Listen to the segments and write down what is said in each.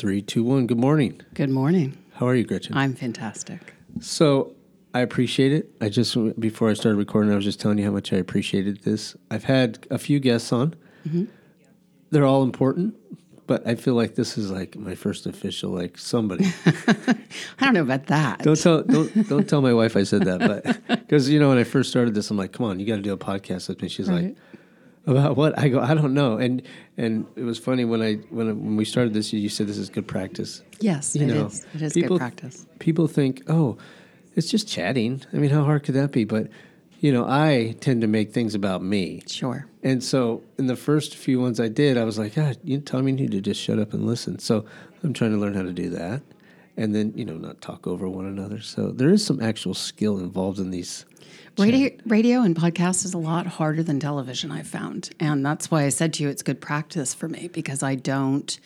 Three, two, one. Good morning. Good morning. How are you, Gretchen? I'm fantastic. so I appreciate it. I just before I started recording, I was just telling you how much I appreciated this. I've had a few guests on. Mm-hmm. They're all important, but I feel like this is like my first official. Like somebody. I don't know about that. don't tell don't don't tell my wife I said that, but because you know when I first started this, I'm like, come on, you got to do a podcast with me. She's like. About what I go, I don't know, and and it was funny when I when when we started this, you said this is good practice. yes, you it know, is. It is people- good practice. people think, oh, it's just chatting. I mean, how hard could that be? But, you know, I tend to make things about me. Sure. And so in the first few ones I did, I was like, God, you tell me you need to just shut up and listen. So I'm trying to learn how to do that. And then, you know, not talk over one another. So there is some actual skill involved in these. Radio, radio and podcast is a lot harder than television, I've found. And that's why I said to you it's good practice for me because I don't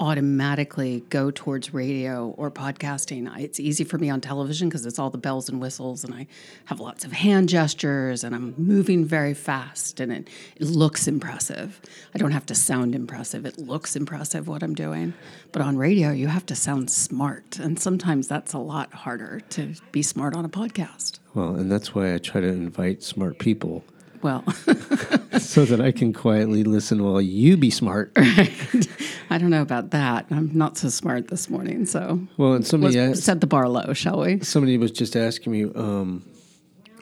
automatically go towards radio or podcasting. It's easy for me on television because it's all the bells and whistles and I have lots of hand gestures and I'm moving very fast and it, it looks impressive. I don't have to sound impressive. It looks impressive what I'm doing. But on radio, you have to sound smart. And sometimes that's a lot harder to be smart on a podcast. Well, and that's why I try to invite smart people Well, so that I can quietly listen while you be smart. I don't know about that. I'm not so smart this morning, so Well, and somebody let's asked, set the bar low, shall we? somebody was just asking me, um,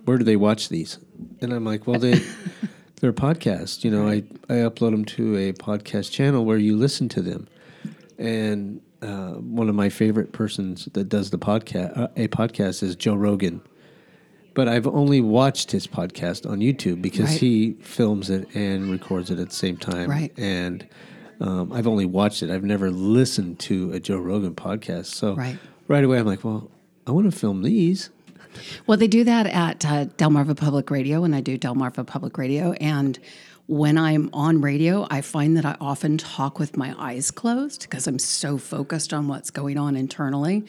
where do they watch these? And I'm like, well, they they're podcasts. You know, I I upload them to a podcast channel where you listen to them. And uh, one of my favorite persons that does the podcast uh, a podcast is Joe Rogan. But I've only watched his podcast on YouTube because Right. he films it and records it at the same time. Right. And um, I've only watched it. I've never listened to a Joe Rogan podcast. So Right. right away, I'm like, well, I want to film these. Well, they do that at uh, Delmarva Public Radio, and I do Delmarva Public Radio. And when I'm on radio, I find that I often talk with my eyes closed because I'm so focused on what's going on internally.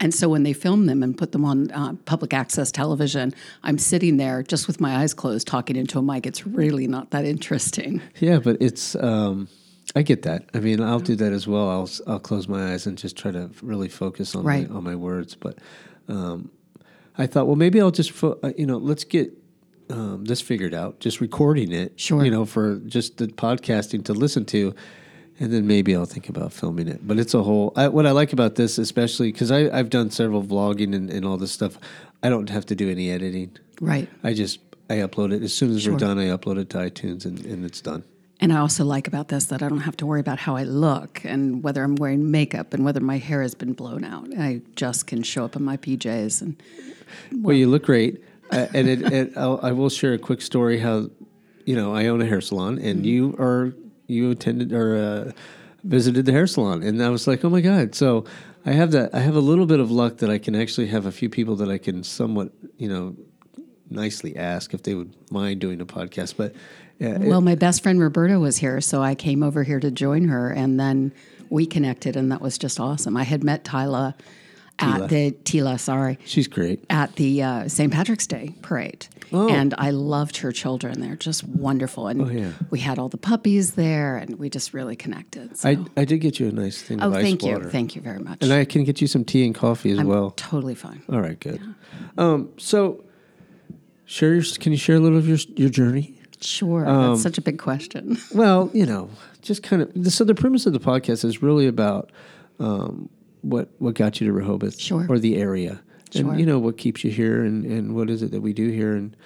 And so when they film them and put them on uh, public access television, I'm sitting there just with my eyes closed talking into a mic. It's really not that interesting. Yeah, but it's um, I get that. I mean, I'll do that as well. I'll I'll close my eyes and just try to really focus on Right. my, on my words. But um, I thought, well, maybe I'll just fo- uh, you know, let's get um, this figured out. Just recording it, Sure. You know, for just the podcasting to listen to. And then maybe I'll think about filming it. But it's a whole. I, what I like about this, especially because I've done several vlogging and, and all this stuff, I don't have to do any editing. Right. I just I upload it as soon as we're done. I upload it to iTunes and, and it's done. And I also like about this that I don't have to worry about how I look and whether I'm wearing makeup and whether my hair has been blown out. I just can show up in my PJs and Well, you look great, uh, and it, it, I'll, I will share a quick story. How you know I own a hair salon, and you are you attended or uh, visited the hair salon, and I was like, oh my god! So I have that. I have a little bit of luck that I can actually have a few people that I can somewhat you know nicely ask if they would mind doing a podcast, but. It- well, my best friend Roberta was here, so I came over here to join her, and then we connected, and that was just awesome. I had met Tyla Tila. at the Tila, sorry, she's great. at the uh, St. Patrick's Day parade, Oh. and I loved her children. They're just wonderful, and Oh, yeah. we had all the puppies there, and we just really connected. So. I, I did get you a nice thing oh, of ice thank water. you, thank you very much. and I can get you some tea and coffee as I'm well. totally fine. All right, good. Um, so, share your, can you share a little of your your journey? Sure, Um, that's such a big question. Well, you know, just kind of. So the premise of the podcast is really about um, what what got you to Rehoboth, Sure. or the area, Sure. and you know what keeps you here, and and what is it that we do here, and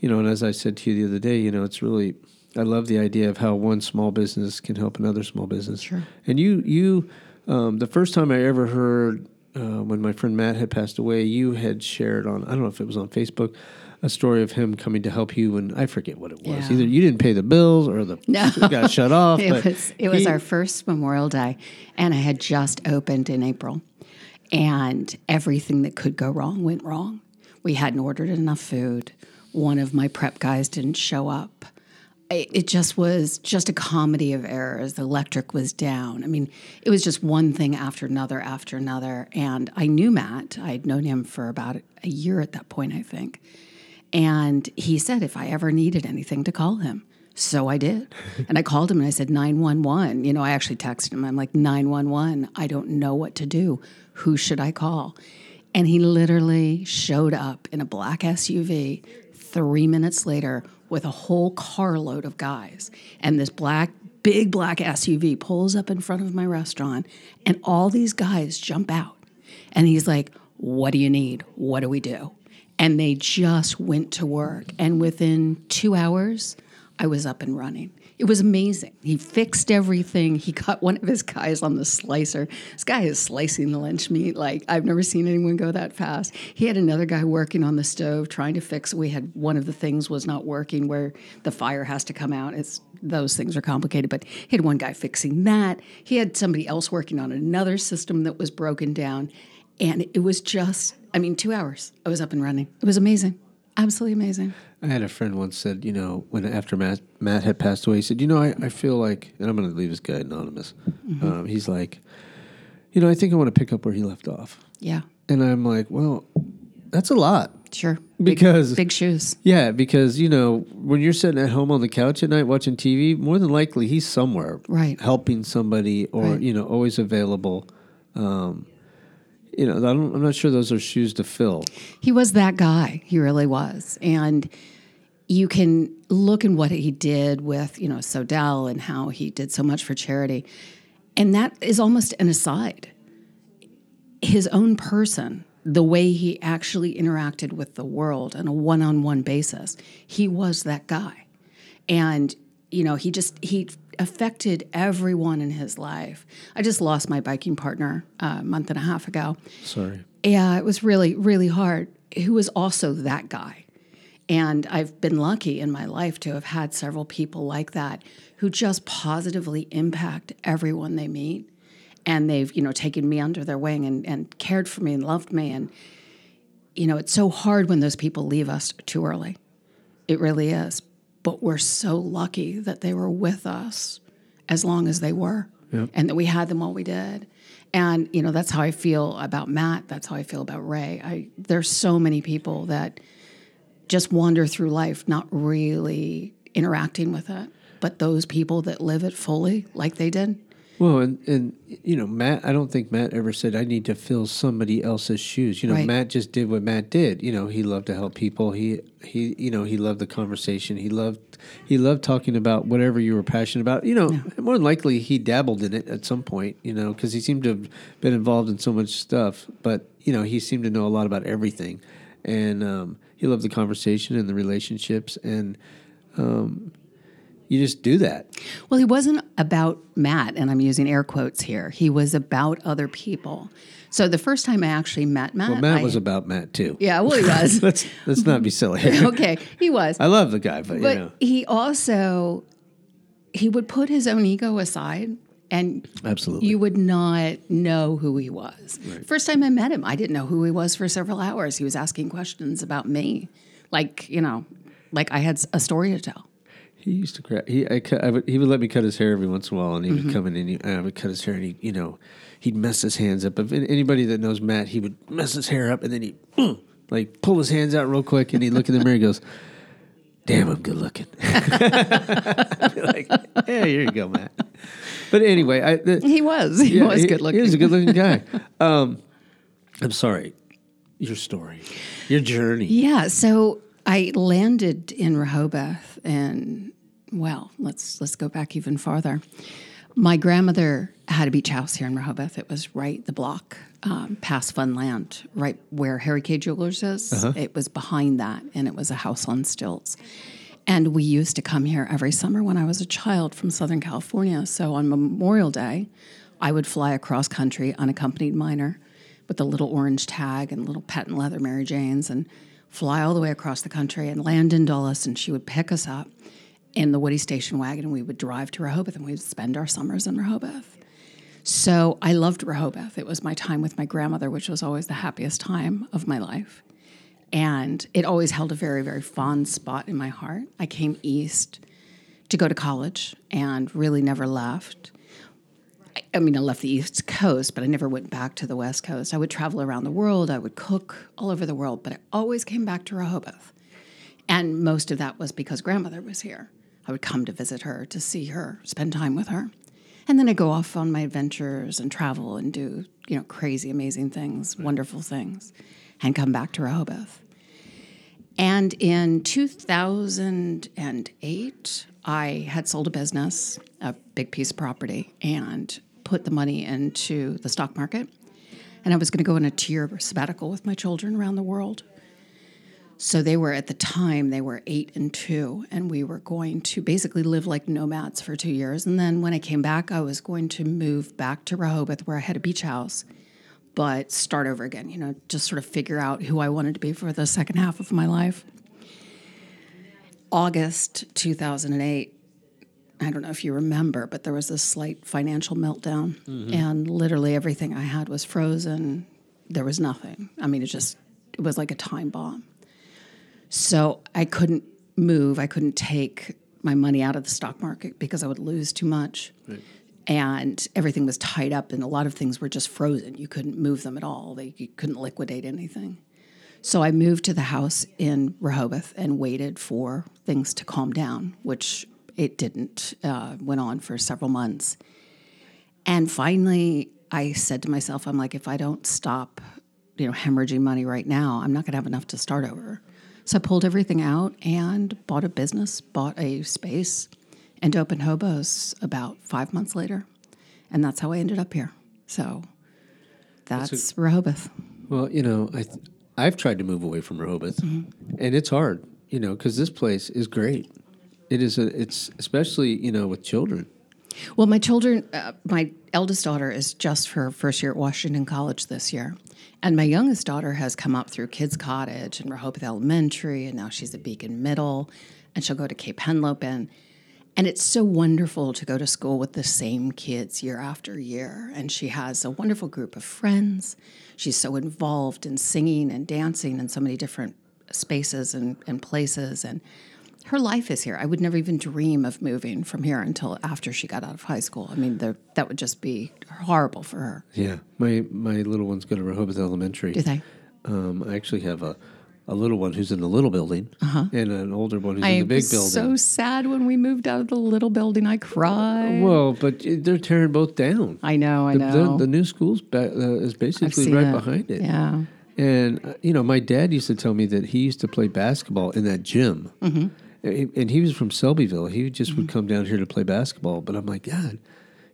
you know, and as I said to you the other day, you know, it's really. I love the idea of how one small business can help another small business. Sure. And you, you, um, the first time I ever heard uh, when my friend Matt had passed away, you had shared on I don't know if it was on Facebook a story of him coming to help you, and I forget what it was. Yeah. Either you didn't pay the bills or the No. got shut off. it but was it was he- our first Memorial Day, and I had just opened in April, and everything that could go wrong went wrong. We hadn't ordered enough food. One of my prep guys didn't show up. It it just was just a comedy of errors. The electric was down. I mean, it was just one thing after another after another. And I knew Matt. I'd known him for about a year at that point, I think. And he said if I ever needed anything to call him. So I did. and I called him and I said, 911. You know, I actually texted him. I'm like, 911. I don't know what to do. Who should I call? And he literally showed up in a black SUV three minutes later with a whole carload of guys. And this black, big black SUV pulls up in front of my restaurant, and all these guys jump out. And he's like, What do you need? What do we do? And they just went to work. And within two hours, I was up and running. It was amazing. He fixed everything. He got one of his guys on the slicer. This guy is slicing the lunch meat like I've never seen anyone go that fast. He had another guy working on the stove trying to fix. We had one of the things was not working where the fire has to come out. It's those things are complicated, but he had one guy fixing that. He had somebody else working on another system that was broken down. And it was just, I mean, two hours. I was up and running. It was amazing. Absolutely amazing. I had a friend once said, you know, when after Matt Matt had passed away, he said, you know, I, I feel like, and I'm going to leave this guy anonymous. Mm-hmm. Um, he's like, you know, I think I want to pick up where he left off, Yeah, and I'm like, well, that's a lot sure. because Big, big shoes. yeah, because you know, when you're sitting at home on the couch at night watching TV, more than likely he's somewhere, Right. helping somebody or Right. you know, always available. Um, you know, I I'm not sure those are shoes to fill. He was that guy. He really was. And you can look in what he did with, you know, SoDel and how he did so much for charity. And that is almost an aside. His own person, the way he actually interacted with the world on a one on one basis, he was that guy. And, you know, he just, he affected everyone in his life. I just lost my biking partner uh, a month and a half ago. Sorry. Yeah, it was really, really hard. Who was also that guy. And I've been lucky in my life to have had several people like that who just positively impact everyone they meet. And they've, you know, taken me under their wing and, and cared for me and loved me. And, you know, it's so hard when those people leave us too early. It really is. But we're so lucky that they were with us as long as they were and that we had them while we did. And, you know, that's how I feel about Matt. That's how I feel about Ray. I, there's so many people that just wander through life not really interacting with it. But those people that live it fully, like they did, Well, and, and you know, Matt, I don't think Matt ever said, I need to fill somebody else's shoes. You know, Right. Matt just did what Matt did. You know, he loved to help people. He, he, you know, he loved the conversation. He loved, he loved talking about whatever you were passionate about. You know, more than likely he dabbled in it at some point, you know, because he seemed to have been involved in so much stuff. But, you know, he seemed to know a lot about everything. And um, he loved the conversation and the relationships. And, um, you just do that. Well, he wasn't about Matt, and I'm using air quotes here. He was about other people. So the first time I actually met Matt, Well, Matt I- was about Matt too. yeah, well, he was. let's let's not be silly. okay, he was. I love the guy, but, but you know, he also he would put his own ego aside, and absolutely. you would not know who he was. First time I met him, I didn't know who he was for several hours. He was asking questions about me, like you know, like I had a story to tell. He used to. He I, cut, I would, he would let me cut his hair every once in a while, and he Mm-hmm. would come in and, he, I would cut his hair, and he, you know, he'd mess his hands up. If anybody that knows Matt, he would mess his hair up, and then he like pull his hands out real quick, and he'd look in the mirror, and goes, "Damn, I'm good looking." Like, yeah, here you go, Matt. But anyway, I. The, He was. He Yeah, was good looking. He was a good looking guy. um, I'm sorry. Your story, your journey. Yeah, so I landed in Rehoboth, and well, let's let's go back even farther. My grandmother had a beach house here in Rehoboth. It was right the block um, past Funland, right where Harry K. Jewelers is. It was behind that, and it was a house on stilts. And we used to come here every summer when I was a child from Southern California. So on Memorial Day, I would fly across country unaccompanied minor with a little orange tag and little patent leather Mary Janes and fly all the way across the country and land in Dulles. And she would pick us up in the Woody station wagon and we would drive to Rehoboth and we would spend our summers in Rehoboth. So I loved Rehoboth. It was my time with my grandmother, which was always the happiest time of my life. And it always held a very, very fond spot in my heart. I came east to go to college and really never left. I- I mean, I left the East Coast, but I never went back to the West Coast. I would travel around the world, I would cook all over the world, but I always came back to Rehoboth. And most of that was because grandmother was here. I would come to visit her, to see her, spend time with her. And then I'd go off on my adventures and travel and do, you know, crazy, amazing things, wonderful things, and come back to Rehoboth. And in 2008, I had sold a business, a big piece of property, and put the money into the stock market. And I was going to go on a two-year sabbatical with my children around the world. So they were at the time they were eight and two, and we were going to basically live like nomads for two years. And then when I came back, I was going to move back to Rehoboth, where I had a beach house, but start over again. You know, just sort of figure out who I wanted to be for the second half of my life. August 2008, I don't know if you remember, but there was a slight financial meltdown, mm-hmm. and literally everything I had was frozen. There was nothing. I mean, it just it was like a time bomb. So I couldn't move. I couldn't take my money out of the stock market because I would lose too much. And everything was tied up, and a lot of things were just frozen. You couldn't move them at all. They, you couldn't liquidate anything. So I moved to the house in Rehoboth and waited for things to calm down, which it didn't. Uh, went on for several months. And finally, I said to myself, I'm like, if I don't stop, you know, hemorrhaging money right now, I'm not going to have enough to start over. So I pulled everything out and bought a business, bought a space, and opened Hobos about five months later. And that's how I ended up here. So that's, Rehoboth. Well, you know, I th- I've tried to move away from Rehoboth, and it's hard, you know, because this place is great. It is a, it's especially you know with children. Well, my children, uh, my eldest daughter is just her first year at Washington College this year. And my youngest daughter has come up through Kids Cottage and Rehoboth Elementary, and now she's at Beacon Middle, and she'll go to Cape Henlopen. And it's so wonderful to go to school with the same kids year after year. And she has a wonderful group of friends. She's so involved in singing and dancing in so many different spaces and, and places. And her life is here. I would never even dream of moving from here until after she got out of high school. I mean, the, that would just be horrible for her. Yeah, my my little ones go to Rehoboth Elementary. Do they? Um, I actually have a, a little one who's in the little building, and an older one who's in Uh-huh. The big was building. so sad when we moved out of the little building. I cried. well, but they're tearing both down. I know, I The, know. the, the new school's ba- uh, is basically right it. behind it. Yeah. And uh, you know, my dad used to tell me that he used to play basketball in that gym, Mm-hmm. And he was from Selbyville. He just would come down here to play basketball. But I'm like, God,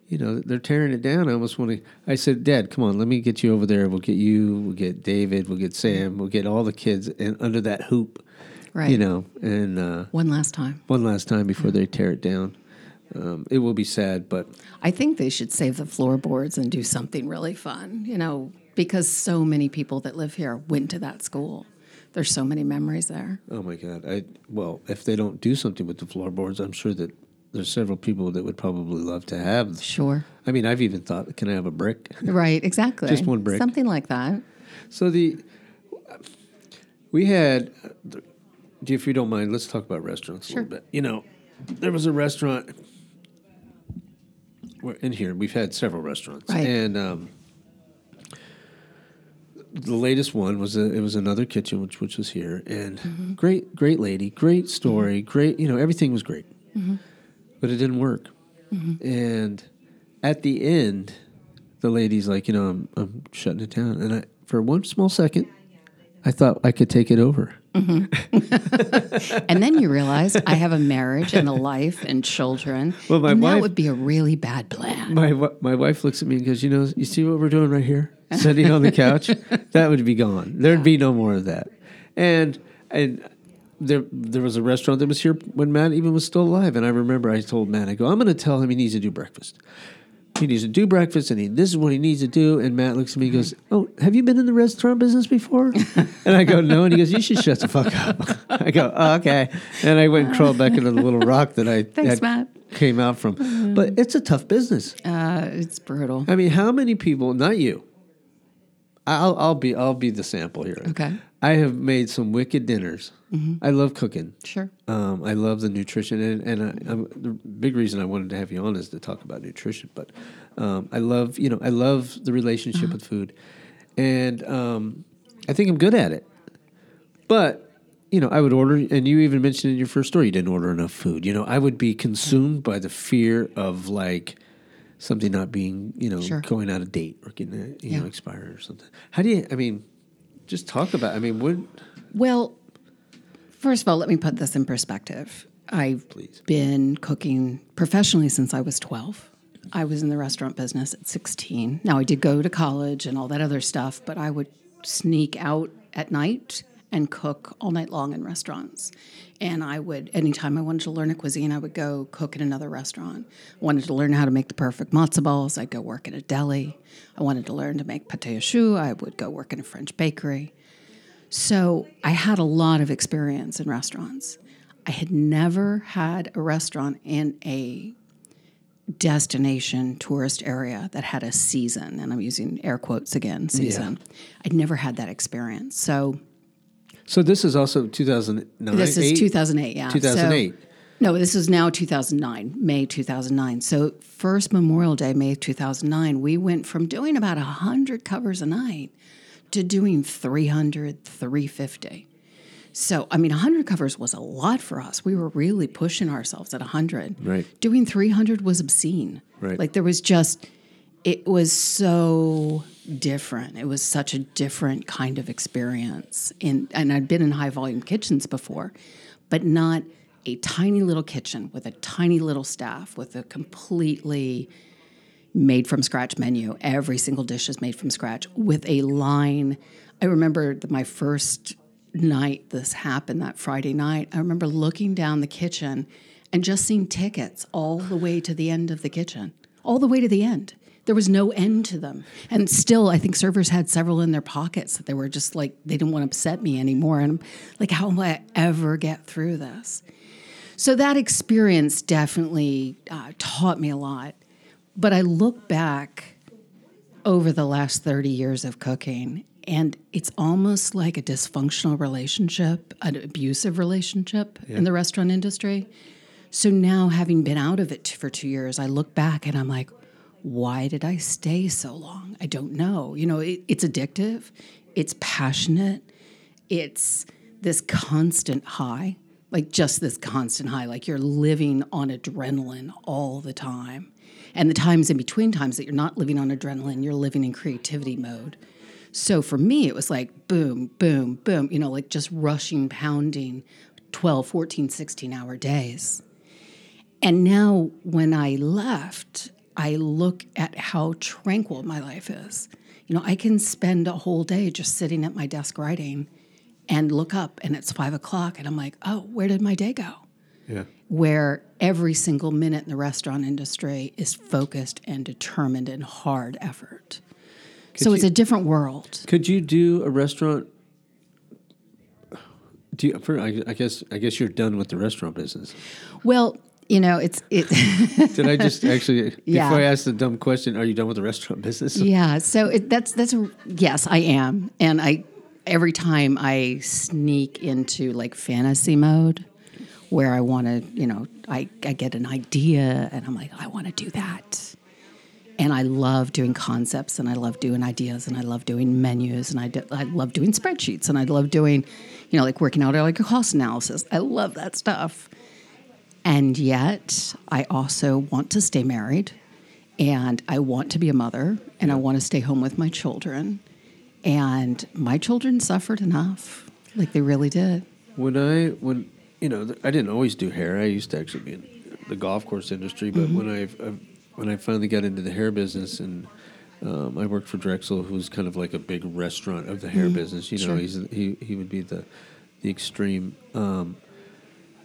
you know, they're tearing it down. I almost want to. I said, Dad, come on, let me get you over there. We'll get you. We'll get David. We'll get Sam. We'll get all the kids and under that hoop, Right. you know. And uh, One last time. one last time before they tear it down. Um, it will be sad, but I think they should save the floorboards and do something really fun, you know, because so many people that live here went to that school. There's so many memories there. Oh my God! I well, if they don't do something with the floorboards, I'm sure that there's several people that would probably love to have. Sure. I mean, I've even thought, can I have a brick? Right, exactly. Just one brick. Something like that. so the we had, if you don't mind, let's talk about restaurants a little bit. You know, there was a restaurant. We're in here. We've had several restaurants, Right. and um, the latest one was a, it was another kitchen, which which was here, and Mm-hmm. great great lady, great story, great you know everything was great, Mm-hmm. but it didn't work, and at the end, the lady's like, you know, I'm I'm shutting it down, and I for one small second, I thought I could take it over. Mm-hmm. And then you realize I have a marriage and a life and children. Well, my and that wife- would be a really bad plan. My my wife looks at me and goes, you know, you see what we're doing right here, sitting on the couch. that would be gone. There'd be no more of that. And and there there was a restaurant that was here when Matt even was still alive. And I remember I told Matt, I go, I'm going to tell him he needs to do breakfast. He needs to do breakfast, and he, this is what he needs to do. And Matt looks at me and goes, "Oh, have you been in the restaurant business before?" and I go, "No." And he goes, "You should shut the fuck up." I go, oh, "Okay." And I went and crawled back into the little rock that I Thanks, had Matt. came out from. But it's a tough business. Uh, it's brutal. I mean, how many people? Not you. I'll I'll be I'll be the sample here. Okay. I have made some wicked dinners. I love cooking. Sure. Um, I love the nutrition, and, and I, I'm, the big reason I wanted to have you on is to talk about nutrition. But um, I love, you know, I love the relationship with food, and um, I think I'm good at it. But you know, I would order, and you even mentioned in your first story you didn't order enough food. You know, I would be consumed by the fear of like something not being, you know, Sure. going out of date or getting, you know, Yeah. expired or something. How do you? I mean, just talk about. I mean, what? Well, first of all, let me put this in perspective. I've Please. been cooking professionally since I was 12. I was in the restaurant business at 16. Now, I did go to college and all that other stuff, but I would sneak out at night and cook all night long in restaurants. And I would, anytime I wanted to learn a cuisine, I would go cook in another restaurant. Wanted to learn how to make the perfect matzo balls, I'd go work in a deli. I wanted to learn to make au choux, I would go work in a French bakery. So I had a lot of experience in restaurants. I had never had a restaurant in a destination tourist area that had a season, and I'm using air quotes again, season. I'd never had that experience. So So this is also 2009. this is eight? 2008, yeah. So- 2008. no, this is now 2009, May 2009. So, first Memorial Day, May 2009, we went from doing about 100 covers a night to doing 300, 350. So, I mean, 100 covers was a lot for us. We were really pushing ourselves at 100. Right. Doing 300 was obscene. Right. Like, there was just, it was so different. It was such a different kind of experience. In, and I'd been in high volume kitchens before, but not a tiny little kitchen with a tiny little staff with a completely made from scratch menu. Every single dish is made from scratch with a line. I remember my first night this happened, that Friday night. I remember looking down the kitchen and just seeing tickets all the way to the end of the kitchen, all the way to the end. There was no end to them. And still, I think servers had several in their pockets that they were just like, they didn't want to upset me anymore. And I'm like, how will I ever get through this? So that experience definitely uh, taught me a lot. But I look back over the last 30 years of cooking, and it's almost like a dysfunctional relationship, an abusive relationship in the restaurant industry. So now, having been out of it for two years, I look back and I'm like, why did I stay so long? I don't know. You know, it, it's addictive, it's passionate, it's this constant high, like just this constant high, like you're living on adrenaline all the time. And the times in between times that you're not living on adrenaline, you're living in creativity mode. So for me, it was like boom, boom, boom, you know, like just rushing, pounding 12, 14, 16 hour days. And now when I left, I look at how tranquil my life is. You know, I can spend a whole day just sitting at my desk writing and look up and it's five o'clock and I'm like, oh, where did my day go? Yeah. Where every single minute in the restaurant industry is focused and determined in hard effort. so it's a different world. Could you do a restaurant? Do you, for, I, I guess I guess you're done with the restaurant business. Well, you know, it's it Did I just actually Yeah. before I ask the dumb question? Are you done with the restaurant business? Yeah, so it, that's that's a, yes, I am, and I every time I sneak into like fantasy mode, where I want to, you know, I I get an idea and I'm like, I want to do that, and I love doing concepts and I love doing ideas and I love doing menus and I do, I love doing spreadsheets and I love doing, you know, like working out like a cost analysis. I love that stuff. And yet, I also want to stay married and I want to be a mother and I want to stay home with my children. And my children suffered enough. Like they really did. When I when you know I didn't always do hair. I used to actually be in the golf course industry, but Mm-hmm. when I when I finally got into the hair business and um, I worked for Drexel, who's kind of like a big restaurant of the hair business. You know, Mm-hmm. he's Sure. he he would be the the extreme. Um,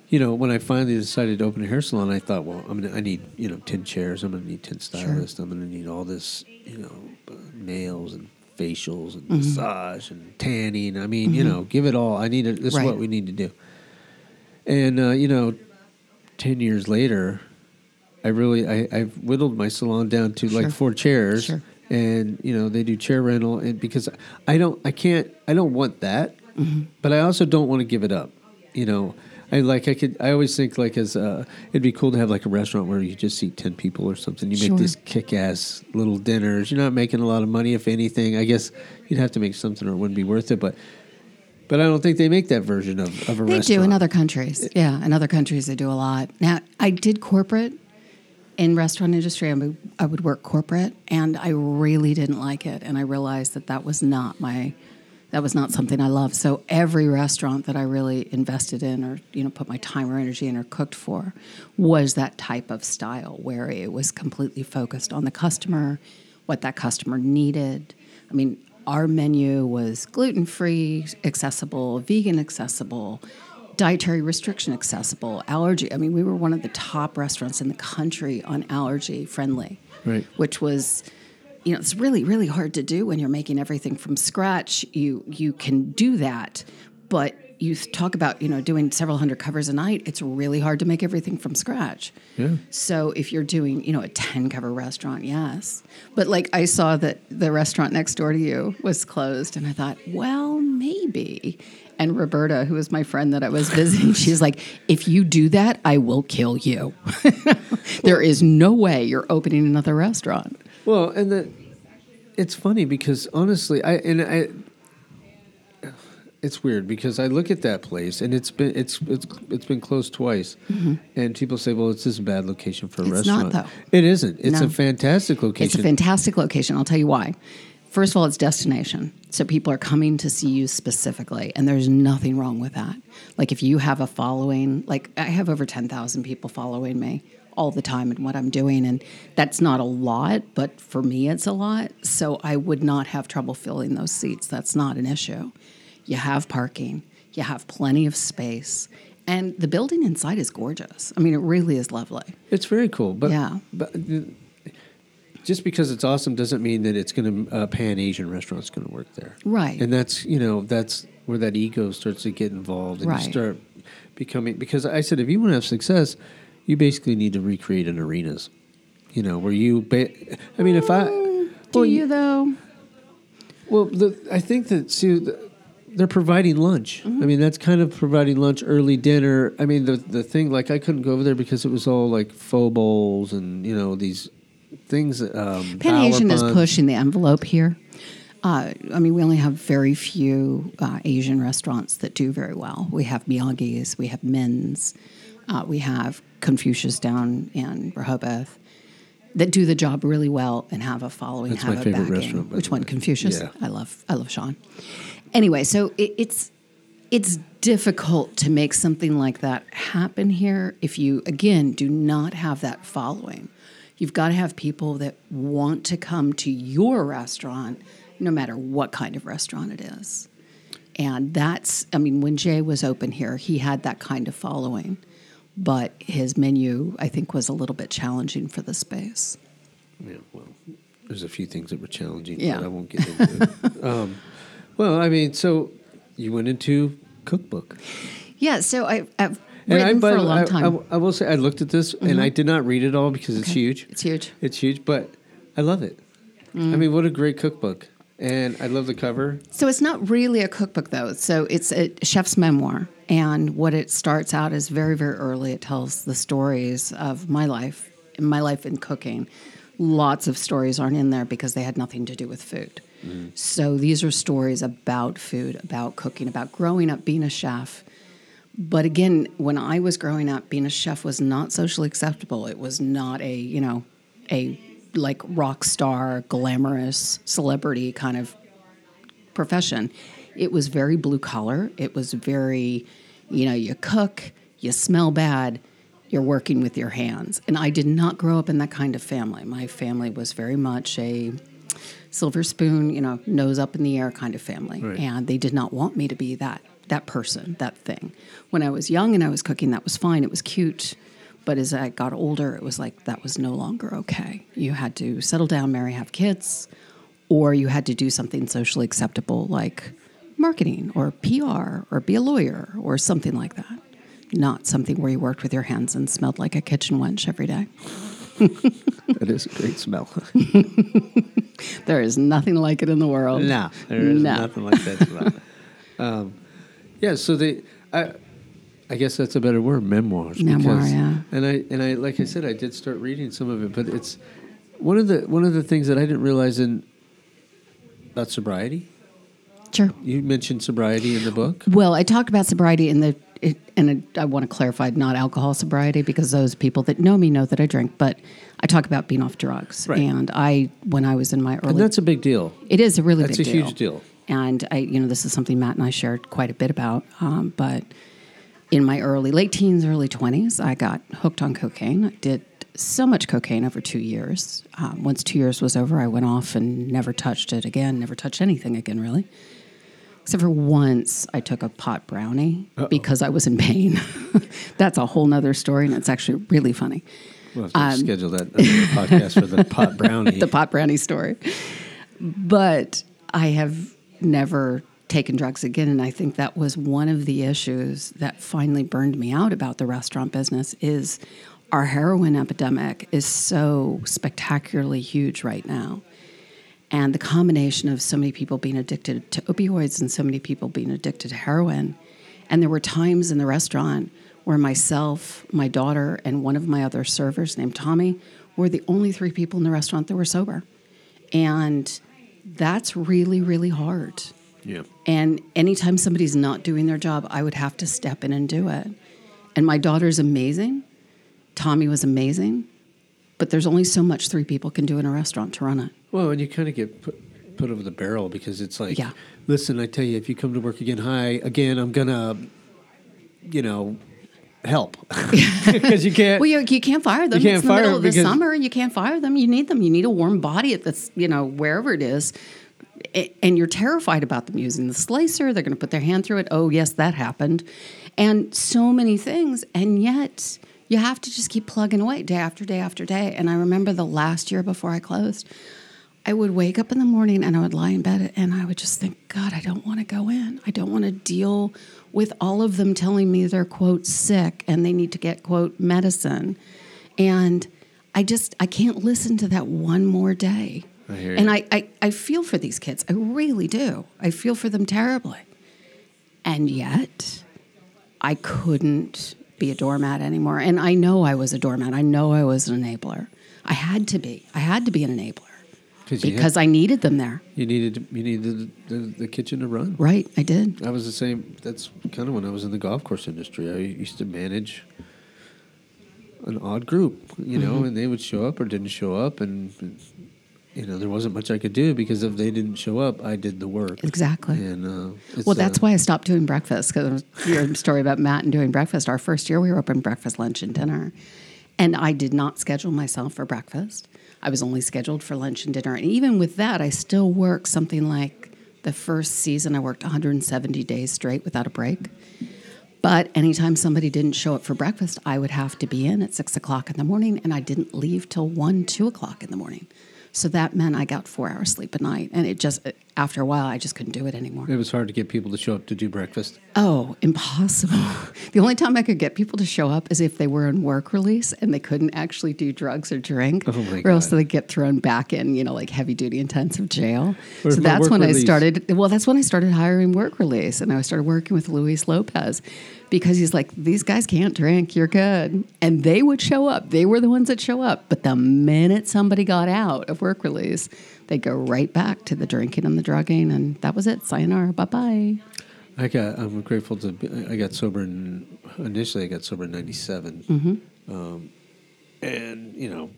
you know, when I finally decided to open a hair salon, I thought, well, I'm gonna, I need, you know, ten chairs. I'm gonna need ten stylists. I'm gonna need all this, you know, uh, nails and facials and Mm-hmm. massage and tanning. I mean, you know, give it all. I need it. This is what we need to do. And uh, you know, ten years later, I really I, I've whittled my salon down to like four chairs, Sure. and you know they do chair rental, and because I don't I can't I don't want that, Mm-hmm. but I also don't want to give it up. You know, I like I could I always think like as uh, it'd be cool to have like a restaurant where you just seat ten people or something. You make Sure. these kick ass little dinners. You're not making a lot of money, if anything. I guess you'd have to make something or it wouldn't be worth it, but But I don't think they make that version of, of a They restaurant. do in other countries. Yeah, in other countries they do a lot. Now, I did corporate in restaurant industry. I would, I would work corporate, and I really didn't like it. And I realized that that was not my that was not something I loved. So every restaurant that I really invested in, or you know, put my time or energy in, or cooked for, was that type of style where it was completely focused on the customer, what that customer needed. I mean, our menu was gluten free, accessible, vegan accessible, dietary restriction accessible, allergy. I mean, we were one of the top restaurants in the country on allergy friendly, Right. which was you know it's really really hard to do when you're making everything from scratch. You you can do that but you talk about you know doing several hundred covers a night it's really hard to make everything from scratch. Yeah. so if you're doing you know a 10 cover restaurant yes. But like i saw that the restaurant next door to you was closed and i thought well maybe. And roberta who was my friend that i was visiting she's like if you do that i will kill you. There is no way you're opening another restaurant Well, and the it's funny because honestly, I and I it's weird because I look at that place and it's been it's it's it's been closed twice, and people say, "Well, it's just a bad location for a Mm-hmm. It's not, restaurant." though. It isn't. It's No. a fantastic location. It's a fantastic location. I'll tell you why. First of all, it's destination. So people are coming to see you specifically, and there's nothing wrong with that. Like if you have a following, like I have over 10,000 people following me all the time and what I'm doing, and that's not a lot, but for me, it's a lot. So I would not have trouble filling those seats. That's not an issue. You have parking, you have plenty of space, and the building inside is gorgeous. I mean, it really is lovely. It's very cool, but Yeah. but uh, just because it's awesome doesn't mean that it's going to a pan Asian restaurant's going to work there, Right. And that's you know that's where that ego starts to get involved, and Right. you start becoming because I said if you want to have success, you basically need to recreate an Arena's, you know, where you. Ba- I mean, if I Do well, you though? well, the, I think that see, the, they're providing lunch. Mm-hmm. I mean, that's kind of providing lunch, early dinner. I mean, the the thing like I couldn't go over there because it was all like pho bowls and you know these things. Um, Pan Bauer Asian is pushing the envelope here. Uh, I mean, we only have very few uh, Asian restaurants that do very well. We have Miyagi's, we have Min's, uh, we have Confucius down in Rehoboth that do the job really well and have a following, That's have my a favorite backing. restaurant, Which one? Confucius. Yeah. I love. I love Sean. Anyway, so it, it's it's difficult to make something like that happen here if you again do not have that following. You've got to have people that want to come to your restaurant, no matter what kind of restaurant it is. And that's, I mean, when Jay was open here, he had that kind of following, but his menu, I think, was a little bit challenging for the space. Yeah, well, there's a few things that were challenging, Yeah. but I won't get into it. Um, well, I mean, so you went into cookbook. Yeah, so I, I've And written I, for a long time. Mm-hmm. I, I will say I looked at this and I did not read it all because it's huge. It's huge. It's huge, but I love it. Mm. I mean, what a great cookbook. And I love the cover. So it's not really a cookbook, though. So it's a chef's memoir. And what it starts out is very, very early. It tells the stories of my life, my life in cooking. Lots of stories aren't in there because they had nothing to do with food. Mm. So these are stories about food, about cooking, about growing up, being a chef. But again, when I was growing up, being a chef was not socially acceptable. It was not a, you know, a like rock star, glamorous celebrity kind of profession. It was very blue collar. It was very, you know, you cook, you smell bad, you're working with your hands. And I did not grow up in that kind of family. My family was very much a silver spoon, you know, nose up in the air kind of family. Right. And they did not want me to be that that person, that thing. When I was young and I was cooking, that was fine. It was cute. But as I got older, it was like that was no longer okay. You had to settle down, marry, have kids, or you had to do something socially acceptable like marketing or PR or be a lawyer or something like that. Not something where you worked with your hands and smelled like a kitchen wench every day. That is a great smell. There is nothing like it in the world. no, there is No. nothing like that smell. um, yeah, so the. I, I guess that's a better word, memoirs. Memoir, because- yeah. And I and I like I said, I did start reading some of it, but it's one of the one of the things that I didn't realize in about sobriety. Sure. You mentioned sobriety in the book. Well, I talked about sobriety in the, it, and it, I want to clarify not alcohol sobriety because those people that know me know that I drink, but I talk about being off drugs. Right. And I, when I was in my And early, that's a big deal. it is a really That's big a deal. huge deal. And I, you know, this is something Matt and I shared quite a bit about. Um, but in my early, late teens, early 20s, I got hooked on cocaine. I did so much cocaine over two years. Um, once two years was over, I went off and never touched it again, never touched anything again, really. Except for once I took a pot brownie because I was in pain. That's a whole nother story, and it's actually really funny. We'll have to schedule that podcast for the pot brownie. Um, the pot brownie story. But I have never taken drugs again. And I think that was one of the issues that finally burned me out about the restaurant business is our heroin epidemic is so spectacularly huge right now. And the combination of so many people being addicted to opioids and so many people being addicted to heroin. And there were times in the restaurant where myself, my daughter, and one of my other servers named Tommy were the only three people in the restaurant that were sober. And that's really, really hard. Yeah. And anytime somebody's not doing their job, I would have to step in and do it. And my daughter's amazing. Tommy was amazing. But there's only so much three people can do in a restaurant to run it. Well, and you kind of get put, put over the barrel because it's like, Yeah. listen, I tell you, if you come to work again high, again, I'm gonna, you know, help because you can't. Well, you, you can't fire them. You can't it's in the fire middle of the summer. You can't fire them. You need them. You need a warm body at this, you know, wherever it is. And you're terrified about them using the slicer. They're going to put their hand through it. Oh, yes, that happened. And so many things. And yet you have to just keep plugging away day after day after day. And I remember the last year before I closed, I would wake up in the morning and I would lie in bed and I would just think, God, I don't want to go in. I don't want to deal with all of them telling me they're, quote, sick and they need to get, quote, medicine. And I just, I can't listen to that one more day. I and. I, I, I feel for these kids. I really do. I feel for them terribly. And yet, I couldn't be a doormat anymore. And I know I was a doormat. I know I was an enabler. I had to be. I had to be an enabler 'Cause you had- because I needed them there. you needed you needed the, the, the kitchen to run. Right, I did. I was the same. That's kind of when I was in the golf course industry. I used to manage an odd group, you know, Mm-hmm. and they would show up or didn't show up, and you know there wasn't much I could do because if they didn't show up, I did the work. Exactly. And uh, Well, that's uh, why I stopped doing breakfast because your story about Matt and doing breakfast. Our first year, we were open breakfast, lunch, and dinner, and I did not schedule myself for breakfast. I was only scheduled for lunch and dinner, and even with that, I still worked something like the first season. I worked 170 days straight without a break. But anytime somebody didn't show up for breakfast, I would have to be in at six o'clock in the morning, and I didn't leave till one, two o'clock in the morning. So that meant I got four hours sleep a night, and it just after a while, I just couldn't do it anymore. It was hard to get people to show up to do breakfast. Oh, impossible. the only time I could get people to show up is if they were in work release and they couldn't actually do drugs or drink, Oh, or else they get thrown back in, you know, like heavy duty intensive jail. So that's when I started. Well, that's when I started hiring work release, and I started working with Luis Lopez because he's like, these guys can't drink. You're good, and they would show up. They were the ones that show up. But the minute somebody got out of work release, they go right back to the drinking and the drugging, and that was it. Sayonara, bye bye. I got. I'm grateful to. Be, I got sober in initially. I got sober in '97, Mm-hmm. um, and you know,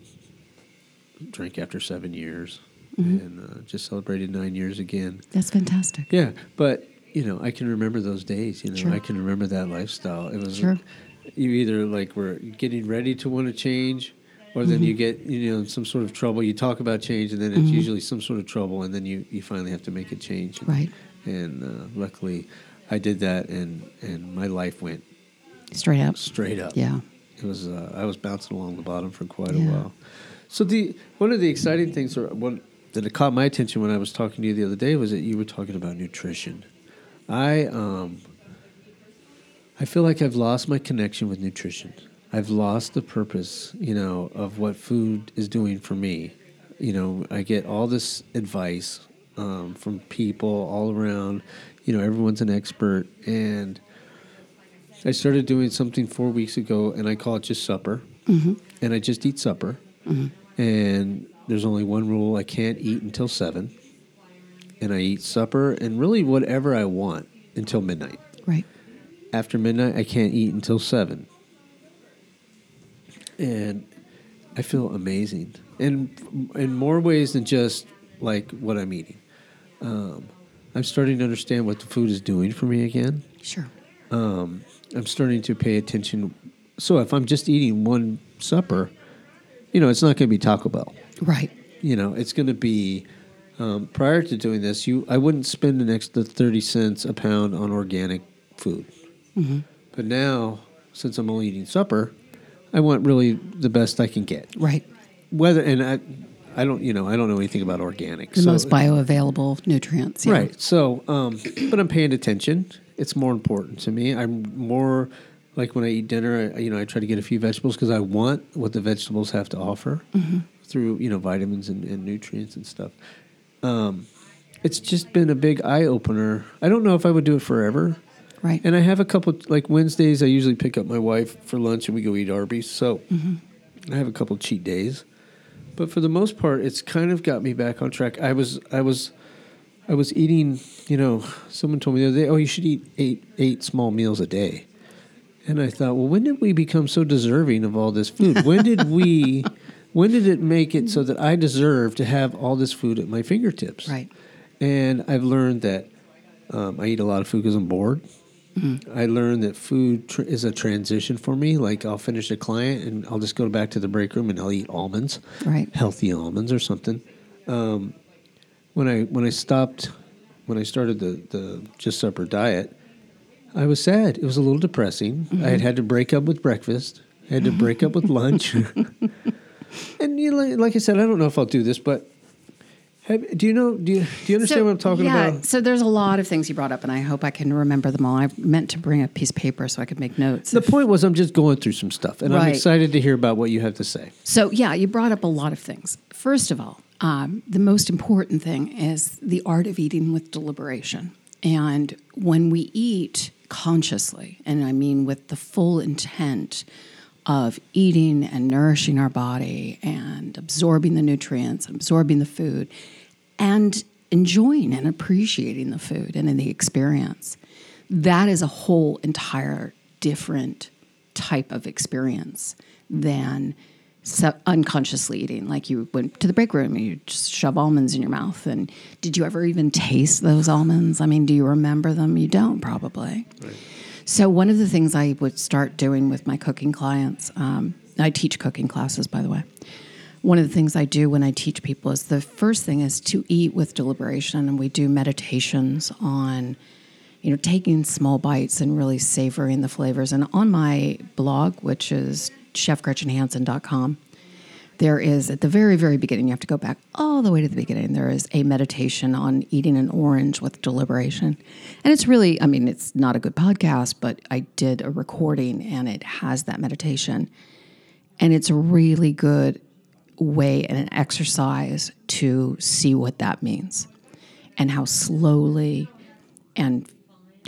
drank after seven years, Mm-hmm. and uh, just celebrated nine years again. That's fantastic. Yeah, but you know, I can remember those days. You know, Sure. I can remember that lifestyle. It was Sure. you either like were getting ready to want to change, or then Mm-hmm. you get you know some sort of trouble. You talk about change, and then it's usually some sort of trouble, and then you you finally have to make a change. Mm-hmm. Right. And uh, luckily, I did that, and and my life went Straight up. straight up. Yeah. It was uh, I was bouncing along the bottom for quite a Yeah. while. So the one of the exciting things, or one that caught my attention when I was talking to you the other day, was that you were talking about nutrition. I um, I feel like I've lost my connection with nutrition. I've lost the purpose, you know, of what food is doing for me. You know, I get all this advice um, from people all around. You know, everyone's an expert, and I started doing something four weeks ago, and I call it just supper. Mm-hmm. And I just eat supper. And there's only one rule: I can't eat until seven. And I eat supper and really whatever I want until midnight. Right. After midnight, I can't eat until seven, and I feel amazing, and in more ways than just like what I'm eating. Um, I'm starting to understand what the food is doing for me again. Sure. Um, I'm starting to pay attention. So if I'm just eating one supper, you know, it's not going to be Taco Bell. Right. You know, it's going to be. Um, prior to doing this, you I wouldn't spend an extra thirty cents a pound on organic food. But now, since I'm only eating supper, I want really the best I can get. Right. Whether and I, I don't you know I don't know anything about organic. The so- most bioavailable nutrients. yeah. Right. So, um, but I'm paying attention. It's more important to me. I'm more like when I eat dinner, I, you know, I try to get a few vegetables because I want what the vegetables have to offer through, you know, vitamins and, and nutrients and stuff. Um, it's just been a big eye opener. I don't know if I would do it forever. Right. And I have a couple, like Wednesdays, I usually pick up my wife for lunch and we go eat Arby's. So I have a couple cheat days. But for the most part, it's kind of got me back on track. I was, I was, I was eating. You know, someone told me the other day, "Oh, you should eat eight eight small meals a day." And I thought, well, when did we become so deserving of all this food? When did we? When did it make it so that I deserve to have all this food at my fingertips? Right. And I've learned that um, I eat a lot of food because I'm bored. I learned that food tr- is a transition for me. Like I'll finish a client and I'll just go back to the break room and I'll eat almonds, Right. healthy almonds or something. Um, when I when I stopped, when I started the the just supper diet, I was sad. It was a little depressing. I had had to break up with breakfast. I had to break up with lunch. and you know, like, I said, I don't know if I'll do this, but have, do you know? Do you do you understand what I'm talking yeah, about? So there's a lot of things you brought up, and I hope I can remember them all. I meant to bring a piece of paper so I could make notes. The point was, I'm just going through some stuff, and I'm excited to hear about what you have to say. So, yeah, you brought up a lot of things. First of all, um, the most important thing is the art of eating with deliberation. And when we eat consciously, and I mean with the full intent of eating and nourishing our body and absorbing the nutrients, and absorbing the food, and enjoying and appreciating the food and in the experience, that is a whole entire different type of experience than so unconsciously eating. Like you went to the break room and you just shove almonds in your mouth. And did you ever even taste those almonds? I mean, do you remember them? You don't probably. So one of the things I would start doing with my cooking clients, um, I teach cooking classes, by the way. One of the things I do when I teach people is the first thing is to eat with deliberation, and we do meditations on, you know, taking small bites and really savoring the flavors. And on my blog, which is chefgretchenhanson.com, there is at the very, very beginning, you have to go back all the way to the beginning. There is a meditation on eating an orange with deliberation. And it's really, I mean, it's not a good podcast, but I did a recording and it has that meditation. And it's a really good way and an exercise to see what that means and how slowly and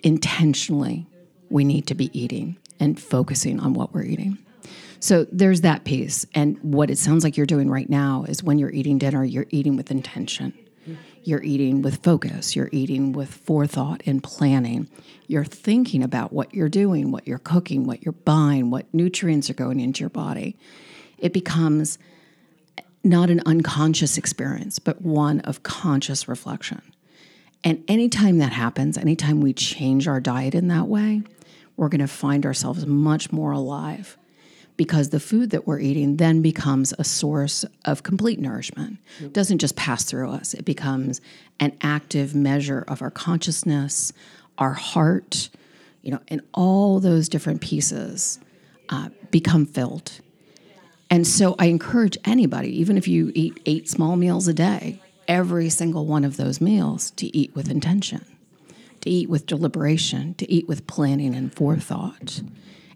intentionally we need to be eating and focusing on what we're eating. So there's that piece. And what it sounds like you're doing right now is when you're eating dinner, you're eating with intention. You're eating with focus. You're eating with forethought and planning. You're thinking about what you're doing, what you're cooking, what you're buying, what nutrients are going into your body. It becomes not an unconscious experience, but one of conscious reflection. And anytime that happens, anytime we change our diet in that way, we're going to find ourselves much more alive because the food that we're eating then becomes a source of complete nourishment. It doesn't just pass through us, it becomes an active measure of our consciousness, our heart, you know, and all those different pieces uh, become filled. And so I encourage anybody, even if you eat eight small meals a day, every single one of those meals to eat with intention, to eat with deliberation, to eat with planning and forethought.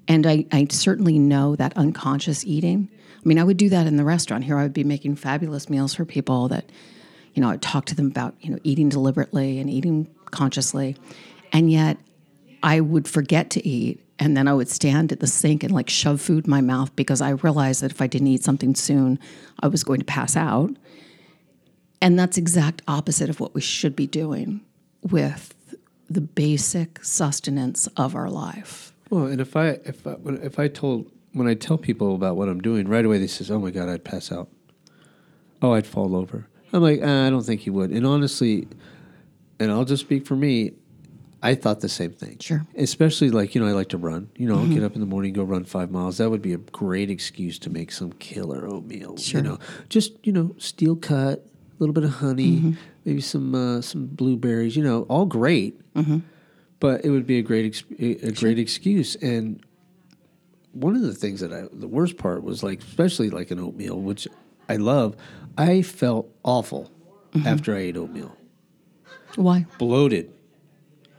And I, I certainly know that unconscious eating. I mean, I would do that in the restaurant. Here I would be making fabulous meals for people that, you know, I'd talk to them about, you know, eating deliberately and eating consciously. And yet I would forget to eat and then I would stand at the sink and like shove food in my mouth because I realized that if I didn't eat something soon, I was going to pass out. And that's exact opposite of what we should be doing with the basic sustenance of our life. Well, and if I if I, if I told when I tell people about what I'm doing, right away they says, "Oh my God, I'd pass out. Oh, I'd fall over." I'm like, ah, I don't think you would. And honestly, and I'll just speak for me. I thought the same thing. Sure. Especially like you know, I like to run. You know, I'll get up in the morning, go run five miles. That would be a great excuse to make some killer oatmeal. Sure. You know, just you know, steel cut, a little bit of honey, maybe some uh, some blueberries. You know, all great. But it would be a great ex- a great excuse. And one of the things that I the worst part was like, especially like an oatmeal, which I love. I felt awful mm-hmm. after I ate oatmeal Why? bloated.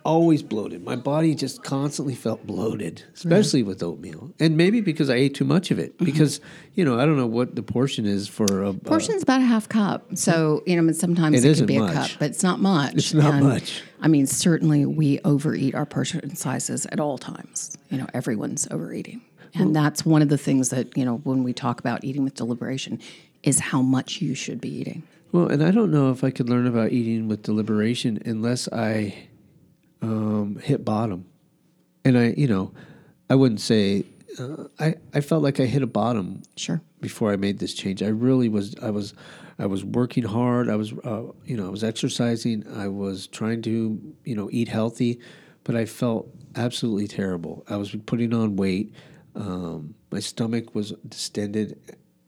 Always bloated. My body just constantly felt bloated, especially with oatmeal. And maybe because I ate too much of it. Mm-hmm. Because, you know, I don't know what the portion is for a. Portion's about a half cup. So, you know, sometimes It it, could be a cup, but it's not much. It's not much. I mean, certainly we overeat our portion sizes at all times. You know, everyone's overeating. And that's one of the things that, you know, when we talk about eating with deliberation, is how much you should be eating. Well, and I don't know if I could learn about eating with deliberation unless I um, hit bottom. And I, you know, I wouldn't say, uh, I, I felt like I hit a bottom Sure. before I made this change. I really was. I was. I was working hard. I was. Uh, you know. I was exercising. I was trying to. You know, eat healthy, but I felt absolutely terrible. I was putting on weight. Um, my stomach was distended.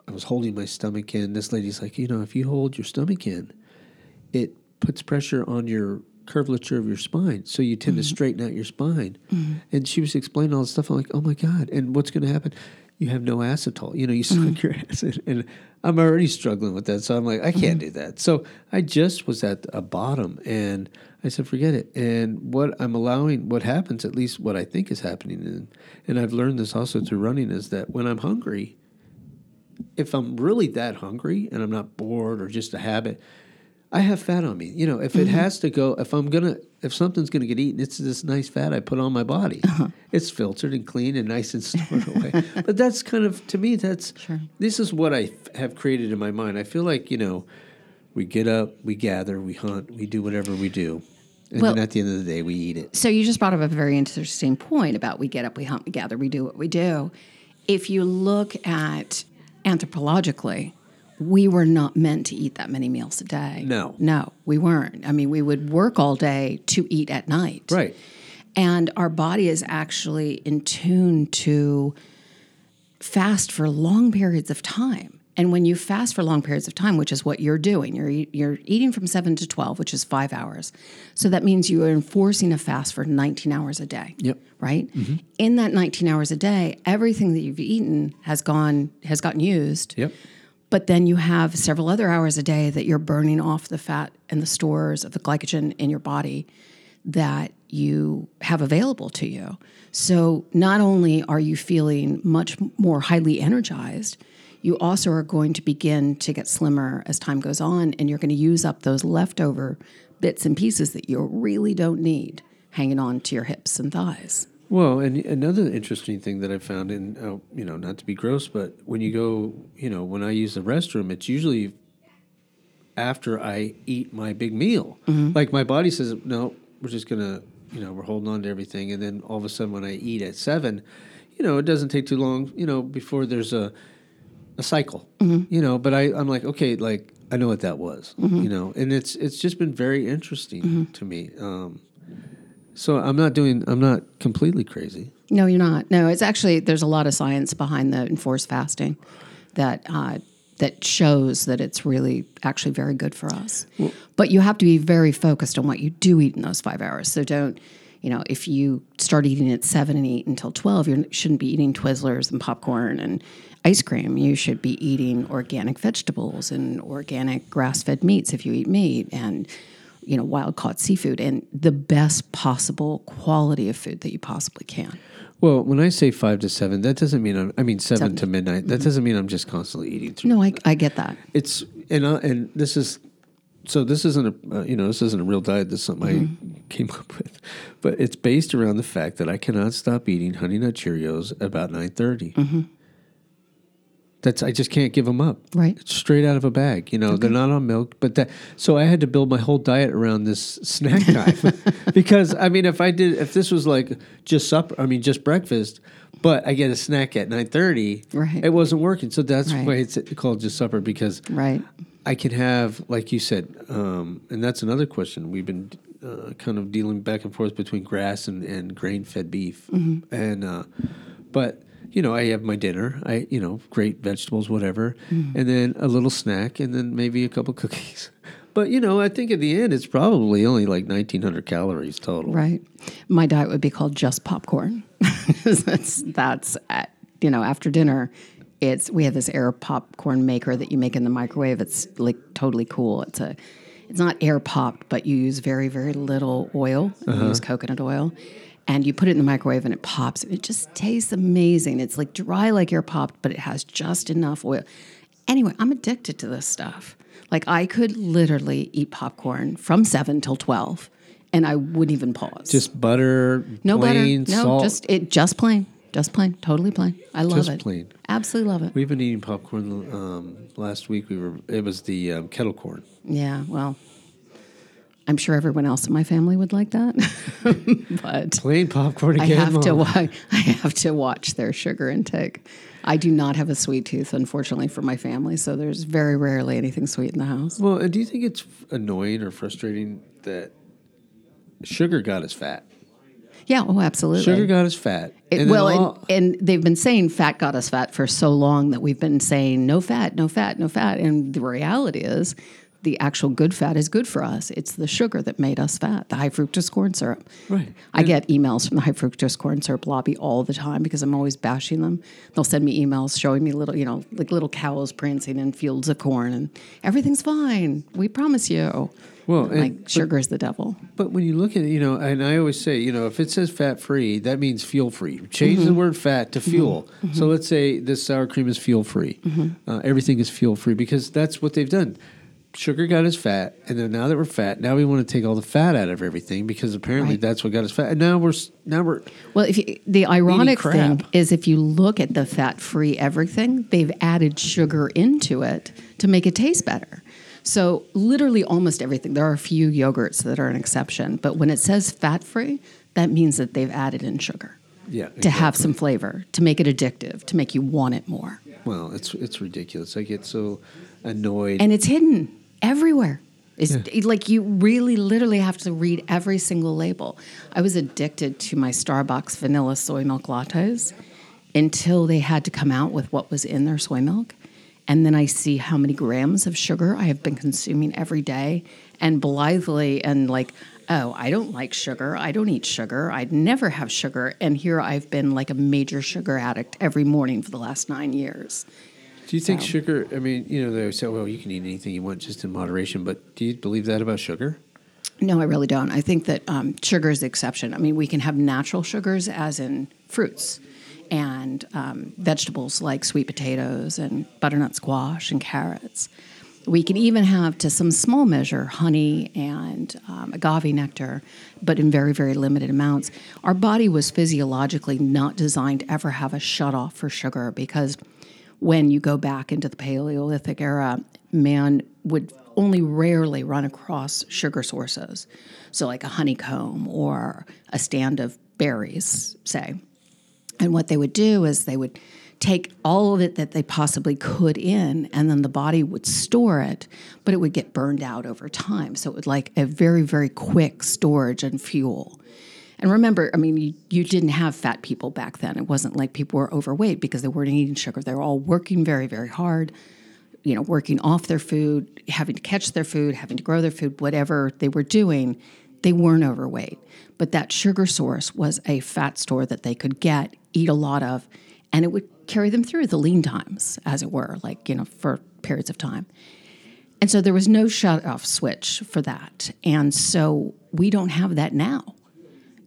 I was holding my stomach in. This lady's like, you know, if you hold your stomach in, it puts pressure on your curvature of your spine. So you tend to mm-hmm. straighten out your spine. Mm-hmm. And she was explaining all this stuff. I'm like, oh my God. And what's going to happen? You have no acetol. You know, you suck mm-hmm. your acid. And I'm already struggling with that. So I'm like, I can't do that. So I just was at a bottom and I said, forget it. And what I'm allowing, what happens, at least what I think is happening, and, and I've learned this also through running, is that when I'm hungry, if I'm really that hungry and I'm not bored or just a habit, I have fat on me. You know, if it mm-hmm. has to go, if I'm gonna, if something's gonna get eaten, it's this nice fat I put on my body. Uh-huh. It's filtered and clean and nice and stored away. But that's kind of to me, that's sure. this is what I f- have created in my mind. I feel like you know, we get up, we gather, we hunt, we do whatever we do, and Well- then at the end of the day, we eat it. So you just brought up a very interesting point about we get up, we hunt, we gather, we do what we do. If you look at anthropologically, we were not meant to eat that many meals a day. No. No, we weren't. I mean, we would work all day to eat at night. Right. And our body is actually in tune to fast for long periods of time. And when you fast for long periods of time, which is what you're doing, you're, you're eating from 7 to 12, which is five hours. So that means you are enforcing a fast for 19 hours a day. Yep. Right? Mm-hmm. In that 19 hours a day, everything that you've eaten has gone has gotten used. Yep. But then you have several other hours a day that you're burning off the fat and the stores of the glycogen in your body that you have available to you. So not only are you feeling much more highly energized, you also are going to begin to get slimmer as time goes on, and you're going to use up those leftover bits and pieces that you really don't need hanging on to your hips and thighs. Well, and another interesting thing that I found, in uh, you know, not to be gross, but when you go, you know, when I use the restroom, it's usually after I eat my big meal. Like my body says, no, we're just gonna, you know, we're holding on to everything, and then all of a sudden, when I eat at seven, you know, it doesn't take too long, you know, before there's a a cycle, you know. But I, I'm like, okay, like I know what that was, you know, and it's it's just been very interesting to me. Um, so I'm not doing, I'm not completely crazy. No, you're not. No, it's actually there's a lot of science behind the enforced fasting that uh, that shows that it's really actually very good for us. but you have to be very focused on what you do eat in those five hours. So don't, you know, if you start eating at seven and eat until twelve, you shouldn't be eating Twizzlers and popcorn and ice cream. You should be eating organic vegetables and organic grass-fed meats if you eat meat and you know wild caught seafood and the best possible quality of food that you possibly can. Well, when I say five to seven, that doesn't mean I'm, I mean seven, to midnight. That doesn't mean I'm just constantly eating through. No, I, I get that. It's and uh, and this is so this isn't a uh, you know this isn't a real diet. This is something I came up with, but it's based around the fact that I cannot stop eating Honey Nut Cheerios about nine That's I just can't give them up. Right. It's straight out of a bag. You know, they're not on milk, but that. So I had to build my whole diet around this snack time because I mean, if I did, if this was like just supper, I mean, just breakfast, but I get a snack at nine thirty, Right. It wasn't working. So that's Right. why it's called just supper because Right. I can have, like you said, um, and that's another question. We've been uh, kind of dealing back and forth between grass and, and grain fed beef, Mm-hmm. and uh, but you know, I have my dinner. I you know, great vegetables, whatever, Mm-hmm. and then a little snack, and then maybe a couple cookies. But you know, I think at the end, it's probably only like nineteen hundred calories total. Right. My diet would be called just popcorn. that's that's at, you know after dinner. It's we have this air popcorn maker that you make in the microwave. It's like totally cool. It's a it's not air popped, but you use very very little oil. You use coconut oil, and you put it in the microwave and it pops. It just tastes amazing. It's like dry like air popped, but it has just enough oil. Anyway, I'm addicted to this stuff. Like I could literally eat popcorn from seven till twelve, and I wouldn't even pause. Just butter, no plain butter, no, salt. just it, just plain, just plain, totally plain. I love it. Just it. plain. Absolutely love it. We've been eating popcorn. Um, last week we were. It was the um, kettle corn. Yeah, well, I'm sure everyone else in my family would like that, but Plain popcorn I again. have to wa- I have to watch their sugar intake. I do not have a sweet tooth, unfortunately, for my family, so there's very rarely anything sweet in the house. Well, do you think it's annoying or frustrating that sugar got us fat? Yeah, oh, absolutely. Sugar got us fat. It- And well, all- and, and they've been saying fat got us fat for so long that we've been saying no fat, no fat, no fat. And the reality is, the actual good fat is good for us. It's the sugar that made us fat, the high fructose corn syrup. Right. I get emails from the high fructose corn syrup lobby all the time because I'm always bashing them. They'll send me emails showing me little, you know, like little cows prancing in fields of corn and everything's fine. We promise you. Well, and- like sugar is the devil. but when you look at it, you know, and I always say, you know, if it says fat free, that means fuel free. Change Mm-hmm. the word fat to fuel. So let's say this sour cream is fuel free. Mm-hmm. Uh, everything is fuel free because that's what they've done. Sugar got us fat, and then now that we're fat, now we want to take all the fat out of everything because apparently Right. that's what got us fat. And now we're now we're Well, if you, the ironic thing is, if you look at the fat-free everything, they've added sugar into it to make it taste better. So literally, almost everything. There are a few yogurts that are an exception, but when it says fat-free, that means that they've added in sugar yeah to have some flavor, to make it addictive, to make you want it more. Well, it's it's ridiculous. I get so annoyed. And it's hidden everywhere. It's like you really literally have to read every single label. I was addicted to my Starbucks vanilla soy milk lattes until they had to come out with what was in their soy milk. And then I see how many grams of sugar I have been consuming every day and blithely and like, oh, I don't like sugar. I don't eat sugar. I'd never have sugar. And here I've been like a major sugar addict every morning for the last nine years. Do you think so- sugar? I mean, you know, they say, "Well, you can eat anything you want, just in moderation." But do you believe that about sugar? No, I really don't. I think that um, sugar is the exception. I mean, we can have natural sugars, as in fruits and um, vegetables like sweet potatoes and butternut squash and carrots. We can even have, to some small measure, honey and um, agave nectar, but in very, very limited amounts. Our body was physiologically not designed to ever have a shut off for sugar because when you go back into the Paleolithic era, man would only rarely run across sugar sources. So, like a honeycomb or a stand of berries, say. And what they would do is they would take all of it that they possibly could in, and then the body would store it, but it would get burned out over time. So it would like a very, very quick storage and fuel. And remember, I mean, you, you didn't have fat people back then. It wasn't like people were overweight because they weren't eating sugar. They were all working very, very hard, you know, working off their food, having to catch their food, having to grow their food, whatever they were doing, they weren't overweight. But that sugar source was a fat store that they could get, eat a lot of, and it would carry them through the lean times, as it were, like, you know, for periods of time. And so there was no shut off switch for that. And so we don't have that now.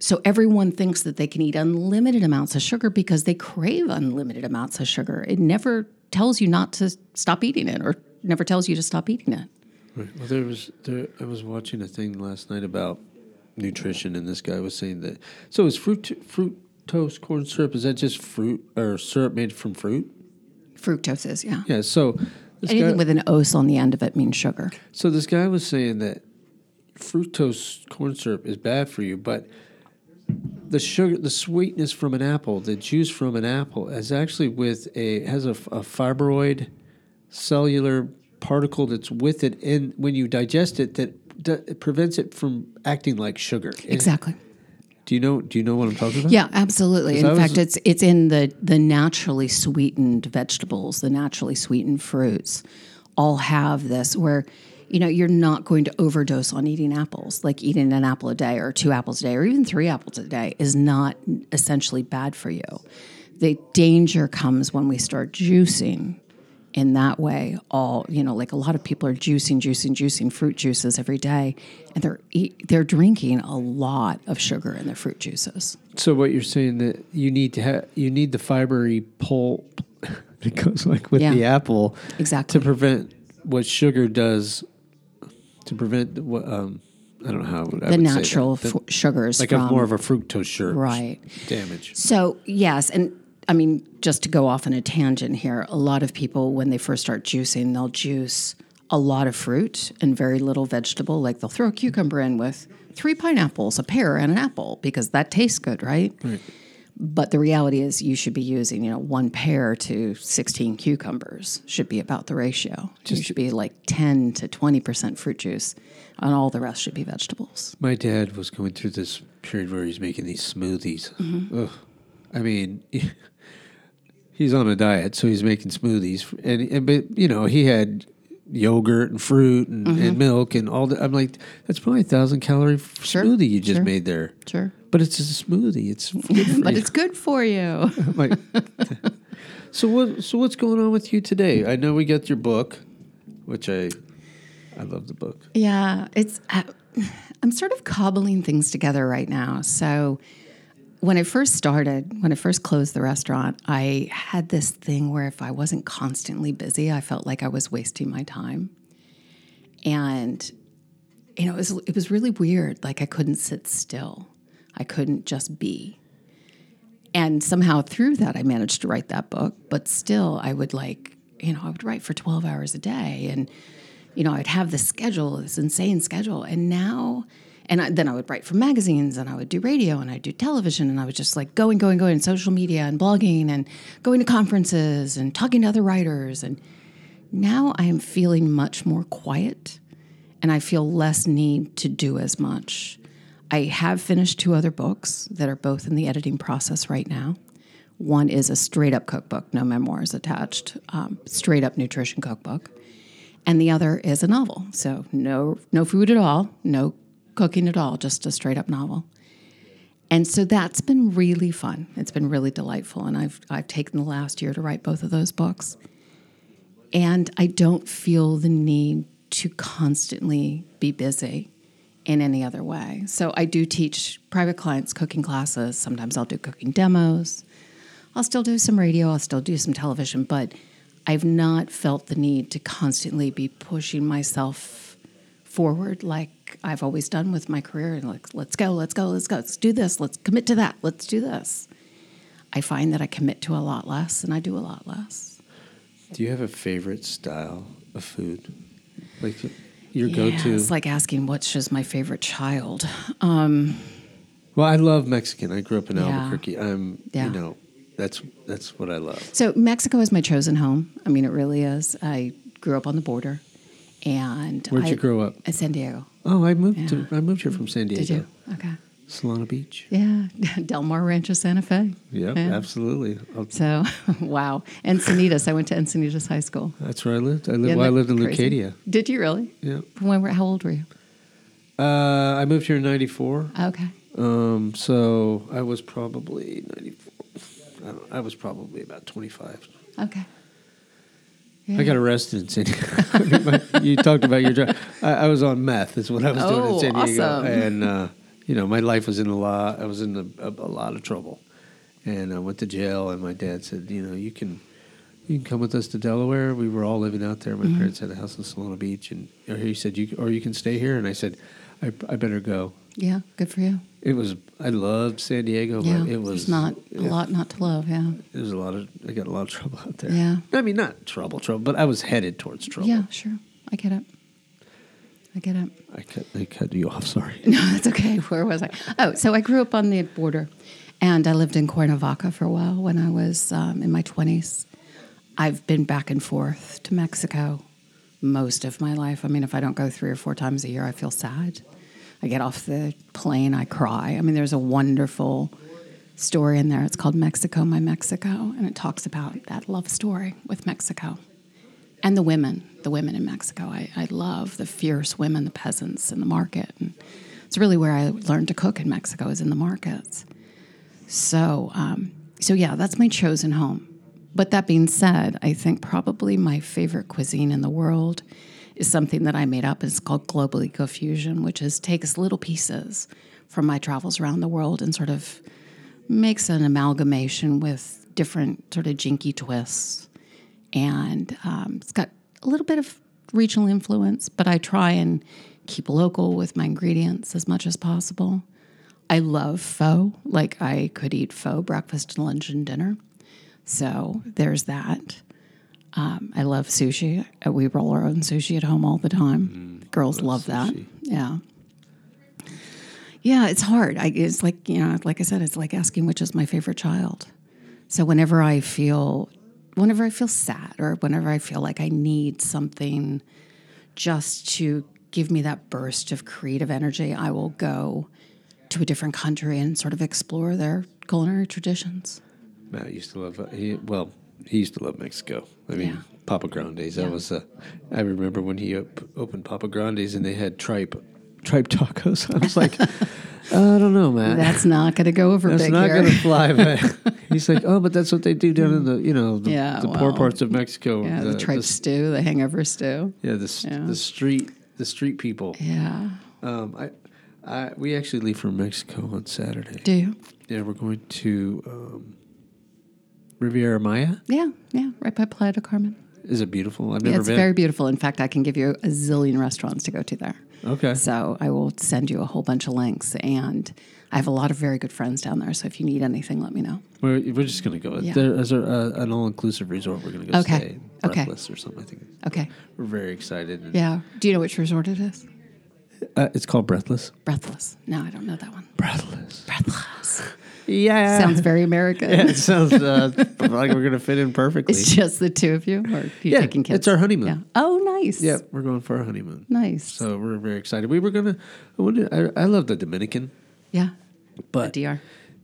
So everyone thinks that they can eat unlimited amounts of sugar because they crave unlimited amounts of sugar. It never tells you not to stop eating it or never tells you to stop eating it. Right. Well, there was there. I was watching a thing last night about nutrition, and this guy was saying that. So is fruit fructose corn syrup? Is that just fruit or syrup made from fruit? Fructose is, yeah. Yeah. So Anything guy, with an os on the end of it means sugar. so this guy was saying that fructose corn syrup is bad for you, but the sugar, the sweetness from an apple, the juice from an apple, is actually with a has a, a fibroid cellular particle that's with it, and when you digest it, that, it prevents it from acting like sugar. And Exactly. Do you know? Do you know what I'm talking about? Yeah, absolutely. In was- fact, it's it's in the the naturally sweetened vegetables, the naturally sweetened fruits, all have this where you know you're not going to overdose on eating apples. Like eating an apple a day or two apples a day or even three apples a day is not essentially bad for you. The danger comes when we start juicing in that way all you know like a lot of people are juicing juicing juicing fruit juices every day and they're eat, they're drinking a lot of sugar in their fruit juices So what you're saying that you need to have you need the fibery pulp that goes like with Yeah. the apple Exactly. to prevent what sugar does to prevent um I don't know how would, the natural that. Sugars like from a more of a fructose sugar Right. damage. So, yes, and I mean, just to go off on a tangent here, a lot of people, when they first start juicing, they'll juice a lot of fruit and very little vegetable. Like they'll throw a cucumber in with three pineapples, a pear, and an apple because that tastes good, right? right? But the reality is, you should be using, you know, one pear to 16 cucumbers should be about the ratio. you should be like 10 to 20% fruit juice, and all the rest should be vegetables. My dad was going through this period where he's making these smoothies. Mm-hmm. I mean, he's on a diet, so he's making smoothies, and, and but you know he had yogurt and fruit and, Mm-hmm. and milk and all that. I'm like, that's probably a thousand calorie Sure, smoothie you just sure. made there. Sure. But it's a smoothie. It's good for But you. it's good for you. Like, so what? So what's going on with you today? I know we got your book, which I, I love the book. Yeah, it's. Uh, I'm sort of cobbling things together right now. So, when I first started, when I first closed the restaurant, I had this thing where if I wasn't constantly busy, I felt like I was wasting my time. And, you know, it was, it was really weird. Like I couldn't sit still, I couldn't just be. And somehow through that, I managed to write that book. But still, I would like, you know, I would write for 12 hours a day. And, you know, I'd have this schedule, this insane schedule. And now, and I, then I would write for magazines and I would do radio and I'd do television and I was just like going, going, going, social media and blogging and going to conferences and talking to other writers. And now I am feeling much more quiet and I feel less need to do as much. I have finished two other books that are both in the editing process right now. One is a straight up cookbook, no memoirs attached, um, straight up nutrition cookbook. And the other is a novel. So no no food at all, no cooking at all, just a straight up novel. And so that's been really fun. It's been really delightful. And I've I've taken the last year to write both of those books. And I don't feel the need to constantly be busy in any other way. So I do teach private clients cooking classes. Sometimes I'll do cooking demos. I'll still do some radio, I'll still do some television, but I've not felt the need to constantly be pushing myself forward like I've always done with my career. and Like, let's go, let's go, let's go, let's do this, let's commit to that, let's do this. I find that I commit to a lot less and I do a lot less. Do you have a favorite style of food? Like your Yeah, go-to? It's like asking what's just my favorite child. Um, well, I love Mexican. I grew up in Yeah. Albuquerque. I'm, Yeah. you know, that's that's what I love. So Mexico is my chosen home. I mean, it really is. I grew up on the border, and Where'd I, you grow up? At San Diego. Oh, I moved to I moved here from San Diego. Did you? Okay. Solana Beach. Yeah, Del Mar Rancho Santa Fe. Yep, Yeah. absolutely. I'll- So, wow. Encinitas. I went to Encinitas High School. that's where I lived. I lived. Isn't Well, I lived in crazy? Leucadia. Did you really? Yeah. When were, how old were you? Uh, I moved here in '94. Okay. Um, so I was probably '94. I, don't, I was probably about 25. Okay. I got arrested in San Diego. I mean, my- you talked about your job. I, I was on meth. Is what I was doing Oh, in San Diego, awesome. and uh, you know, my life was in a lot. I was in a, a, a lot of trouble, and I went to jail. And my dad said, you know, you can. You can come with us to Delaware. We were all living out there. My Mm-hmm. parents had a house in Solana Beach, and or he said, "You or you can stay here." And I said, "I, I better go." Yeah, good for you. It was. I loved San Diego, Yeah, but it was not a lot not to love. Yeah, It was a lot of. I got a lot of trouble out there. Yeah. I mean, not trouble, trouble, but I was headed towards trouble. yeah, sure. I get it. I get it. I cut. I cut you off. Sorry. No, that's okay. Where was I? Oh, so I grew up on the border, and I lived in Cuernavaca for a while when I was um, in my twenties. I've been back and forth to Mexico most of my life. I mean, if I don't go three or four times a year, I feel sad. I get off the plane, I cry. I mean, there's a wonderful story in there. It's called Mexico, My Mexico, and it talks about that love story with Mexico and the women, the women in Mexico. I, I love the fierce women, the peasants in the market. And it's really where I learned to cook in Mexico is in the markets. So, um, so yeah, that's my chosen home. But that being said, I think probably my favorite cuisine in the world is something that I made up. It's called Global Eco Fusion, which is takes little pieces from my travels around the world and sort of makes an amalgamation with different sort of jinky twists. And um, it's got a little bit of regional influence, but I try and keep local with my ingredients as much as possible. I love pho. Like I could eat pho breakfast, and lunch, and dinner. So there's that. Um, I love sushi. Uh, We roll our own sushi at home all the time. Girls love that. Yeah. Yeah, it's hard. I, it's like, you know, like I said, it's like asking which is my favorite child. So whenever I feel, whenever I feel sad or whenever I feel like I need something just to give me that burst of creative energy, I will go to a different country and sort of explore their culinary traditions. Matt used to love. He, well, he used to love Mexico. I mean, Yeah. Papa Grandes. That Yeah. was. Uh, I remember when he op- opened Papa Grandes and they had tripe, tripe tacos. I was like, I don't know, Matt. That's not going to go over That's not going to fly. But he's like, oh, but that's what they do down in the, you know, the, Yeah, the poor parts of Mexico. yeah, the, tripe the- stew, the hangover stew. yeah, the Yeah. the street, the street people. Yeah. Um, I, I, we actually leave for Mexico on Saturday. Do you? Yeah, we're going to um, Riviera Maya. Yeah, yeah, right by Playa del Carmen. Is it beautiful? I've Yeah, never it's been. very beautiful. In fact, I can give you a zillion restaurants to go to there. Okay. So I will send you a whole bunch of links. And I have a lot of very good friends down there. So if you need anything, let me know. We're, we're just going to go. Yeah. There is a, a, an all inclusive resort. We're going to go Okay. stay. Okay. Breathless or something. I think Okay. we're very excited. Yeah. Do you know which resort it is? Uh, it's called Breathless. Breathless. No, I don't know that one. Breathless. Breathless. Yeah. Sounds very American. Yeah, it sounds uh, like we're going to fit in perfectly. It's just the two of you, or are you Yeah, taking kids? it's our honeymoon. Yeah. Oh, nice. yeah, we're going for our honeymoon. Nice. So we're very excited. We were gonna. I, I, I love the Dominican, yeah. but DR.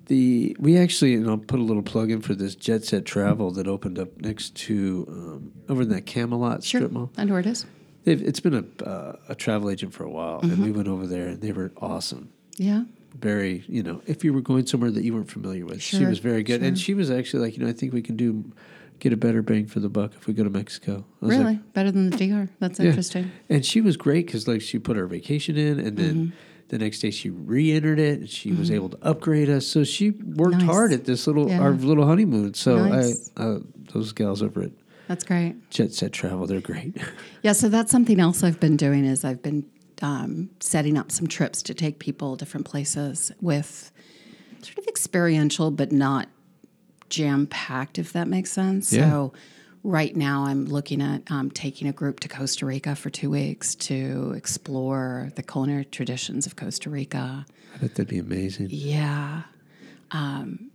the we actually and I'll put a little plug in for this Jet Set Travel that opened up next to um, over in that Camelot Sure. strip mall. I know where it is. They've, it's been a uh, a travel agent for a while, Mm-hmm. and we went over there and they were awesome. Yeah. Very, you know, if you were going somewhere that you weren't familiar with, she was very good, and she was actually like, you know, I think we can do get a better bang for the buck if we go to Mexico. Was like, Really? Better than the DR. That's Yeah. interesting. And she was great because like she put her vacation in, and then Mm-hmm. the next day she re-entered it, and she was able to upgrade us. So she worked Nice. hard at this little Yeah. our little honeymoon. So Nice. I uh, those gals over at That's great. Jet Set Travel, they're great. Yeah, so that's something else I've been doing is I've been um, setting up some trips to take people different places with sort of experiential but not jam packed, if that makes sense. Yeah. So right now I'm looking at um, taking a group to Costa Rica for two weeks to explore the culinary traditions of Costa Rica. I bet that'd be amazing. Yeah. Um,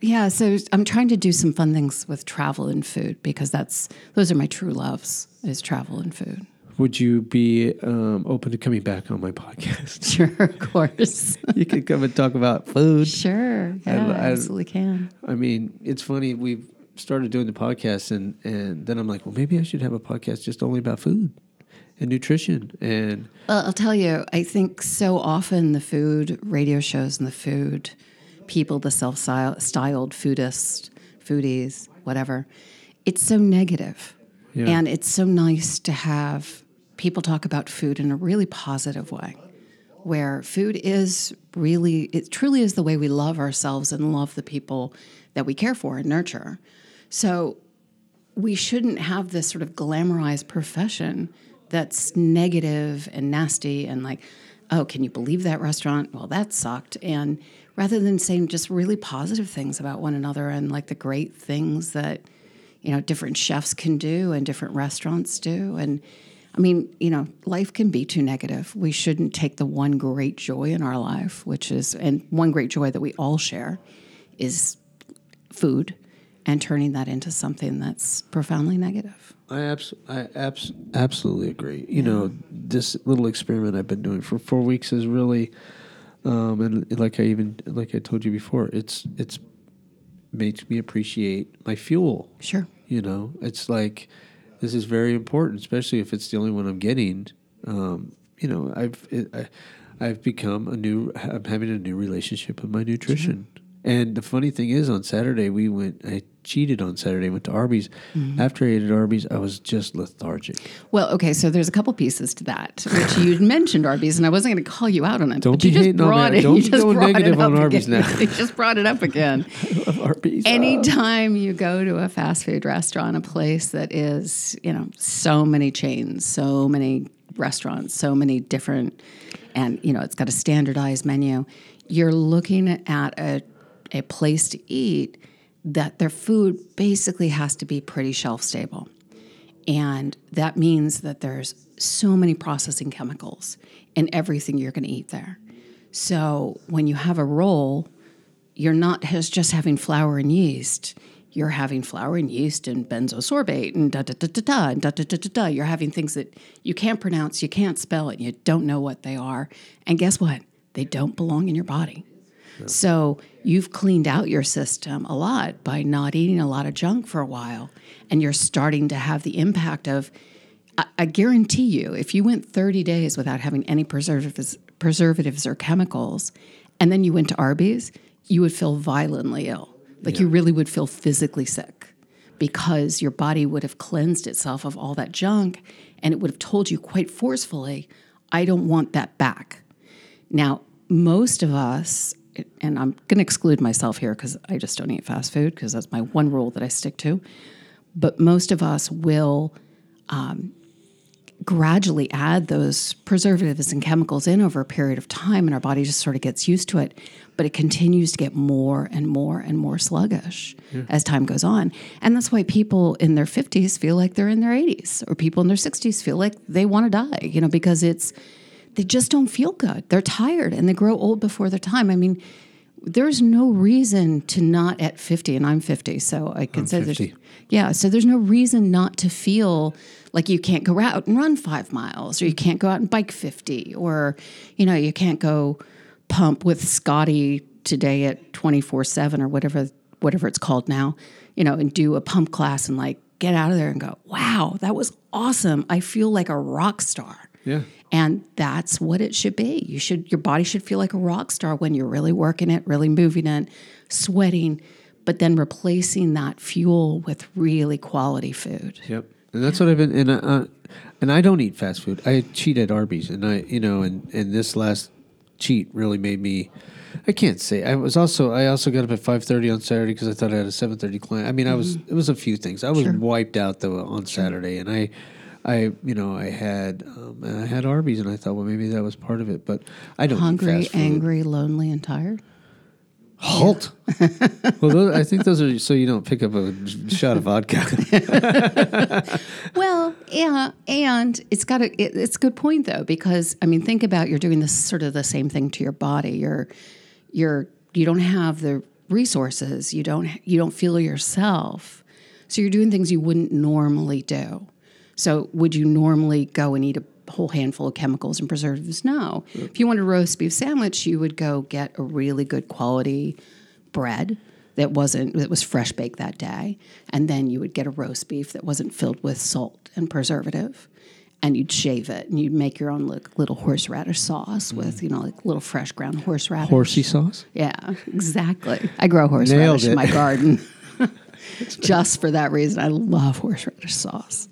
yeah, so I'm trying to do some fun things with travel and food because that's those are my true loves is travel and food. Would you be um, open to coming back on my podcast? Sure, of course. you could come and talk about food. sure. Yeah, I- I, absolutely can. I mean, it's funny. We've started doing the podcast, and and then I'm like, well, maybe I should have a podcast just only about food and nutrition. And Well, I'll tell you, I think so often the food radio shows and the food people, the self styled foodists, foodies, whatever, it's so negative. Yeah. And it's so nice to have people talk about food in a really positive way, where food is really, it truly is the way we love ourselves and love the people that we care for and nurture. So we shouldn't have this sort of glamorized profession that's negative and nasty and like oh, can you believe that restaurant? Well, that sucked. And rather than saying just really positive things about one another and like the great things that, you know, different chefs can do and different restaurants do. And I mean, you know, life can be too negative. We shouldn't take the one great joy in our life, which is, and one great joy that we all share is food and turning that into something that's profoundly negative. I, abs- I abs- absolutely agree. You know, this little experiment I've been doing for four weeks is really, um, and like I even like I told you before, it's it's makes me appreciate my fuel. Sure. You know, it's like this is very important, especially if it's the only one I'm getting. Um, you know, I've it, I, I've become a new. I'm having a new relationship with my nutrition. And the funny thing is, on Saturday we went. I cheated on Saturday. Went to Arby's. Mm-hmm. After I ate at Arby's, I was just lethargic. Well, okay, so there's a couple pieces to that, which you mentioned Arby's, and I wasn't going to call you out on it. Don't but you just on brought it. Don't you just brought it negative on up Arby's again. now. you just brought it up again. Arby's. Anytime you go to a fast food restaurant, a place that is, you know, so many chains, so many restaurants, so many different, and, you know, it's got a standardized menu, you're looking at a, a place to eat that their food basically has to be pretty shelf stable. And that means that there's so many processing chemicals in everything you're going to eat there. So when you have a roll, you're not just having flour and yeast. You're having flour and yeast and benzosorbate and da da da da da and da da da da da. You're having things that you can't pronounce, you can't spell, and you don't know what they are. And guess what? They don't belong in your body. So you've cleaned out your system a lot by not eating a lot of junk for a while, and you're starting to have the impact of. I, I guarantee you, if you went 30 days without having any preservatives, preservatives or chemicals, and then you went to Arby's, you would feel violently ill. Like you really would feel physically sick because your body would have cleansed itself of all that junk, and it would have told you quite forcefully, "I don't want that back." Now, most of us, and I'm going to exclude myself here because I just don't eat fast food because that's my one rule that I stick to. But most of us will um, gradually add those preservatives and chemicals in over a period of time, and our body just sort of gets used to it. But it continues to get more and more and more sluggish as time goes on. And that's why people in their 50s feel like they're in their 80s, or people in their 60s feel like they want to die, you know, because it's they just don't feel good. They're tired and they grow old before their time. I mean, there's no reason to not at 50, and I'm 50, so I can say there's yeah, so there's no reason not to feel like you can't go out and run five miles, or you can't go out and bike 50, or you know, you can't go pump with Scotty today at 24 7 or whatever whatever it's called now, you know, and do a pump class and like get out of there and go, wow, that was awesome. I feel like a rock star. Yeah. And that's what it should be. You should your body should feel like a rock star when you're really working it, really moving it, sweating, but then replacing that fuel with really quality food. Yep. And that's what I've been and uh, and I don't eat fast food. I cheat at Arby's and I you know and and this last cheat really made me I can't say. I was also I also got up at 5:30 on Saturday cuz I thought I had a 7:30 client. I mean, I was it was a few things. I was wiped out though on Saturday and I I you know, I had um, and I had Arby's and I thought well maybe that was part of it, but I don't Hungry, angry, lonely, and tired. Halt. well, those, I think those are so you don't pick up a shot of vodka. Well, yeah, and it's got a it, it's a good point though because I mean think about you're doing this sort of the same thing to your body. You're you're you don't have the resources. You don't you don't feel yourself. So you're doing things you wouldn't normally do. So would you normally go and eat a whole handful of chemicals and preservatives? No. If you wanted a roast beef sandwich, you would go get a really good quality bread that wasn't that was fresh baked that day. And then you would get a roast beef that wasn't filled with salt and preservative. And you'd shave it and you'd make your own like, little horseradish sauce mm. with you know like little fresh ground horseradish. Horsey sauce? yeah exactly. I grow horseradish in my garden. Just for that reason i love horseradish sauce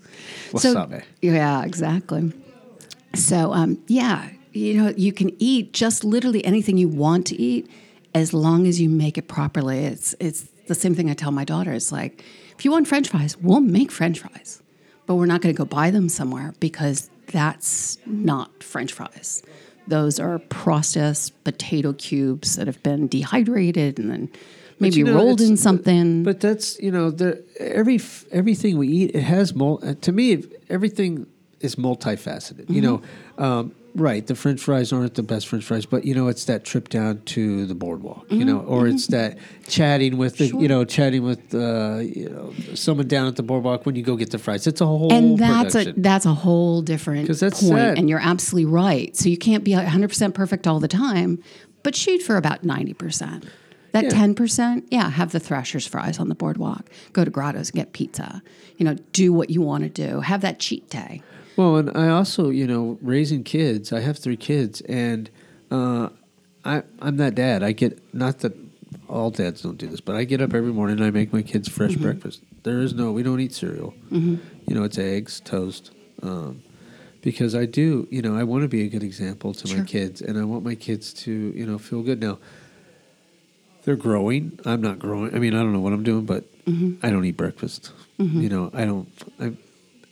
Wasabi. yeah exactly. So um, yeah you know you can eat just literally anything you want to eat as long as you make it properly. It's it's the same thing i tell my daughter. It's like if you want french fries we'll make french fries but we're not going to go buy them somewhere because that's not french fries. Those are processed potato cubes that have been dehydrated and then maybe you know, rolled in something. But that's you know the every everything we eat it has mul- uh, to me everything is multifaceted. You know, um, right? The French fries aren't the best French fries, but you know it's that trip down to the boardwalk. You know, or it's that chatting with the you know chatting with uh, you know someone down at the boardwalk when you go get the fries. It's a whole and that's a that's a whole different that's point, sad. and you're absolutely right. So you can't be 100 percent perfect all the time, but shoot for about 90 percent. That Yeah. 10 percent, yeah, have the Thrasher's fries on the boardwalk. Go to Grotto's and get pizza. You know, do what you want to do. Have that cheat day. Well, and I also, you know, raising kids. I have three kids, and uh, I I'm that dad. I get not that all dads don't do this, but I get up every morning and I make my kids fresh Mm-hmm. breakfast. There is no, we don't eat cereal. You know, it's eggs, toast. Um, because I do, you know, I want to be a good example to Sure. my kids, and I want my kids to, you know, feel good. Now, they're growing. I'm not growing. I mean, I don't know what I'm doing, but Mm-hmm. I don't eat breakfast. You know, I don't. I,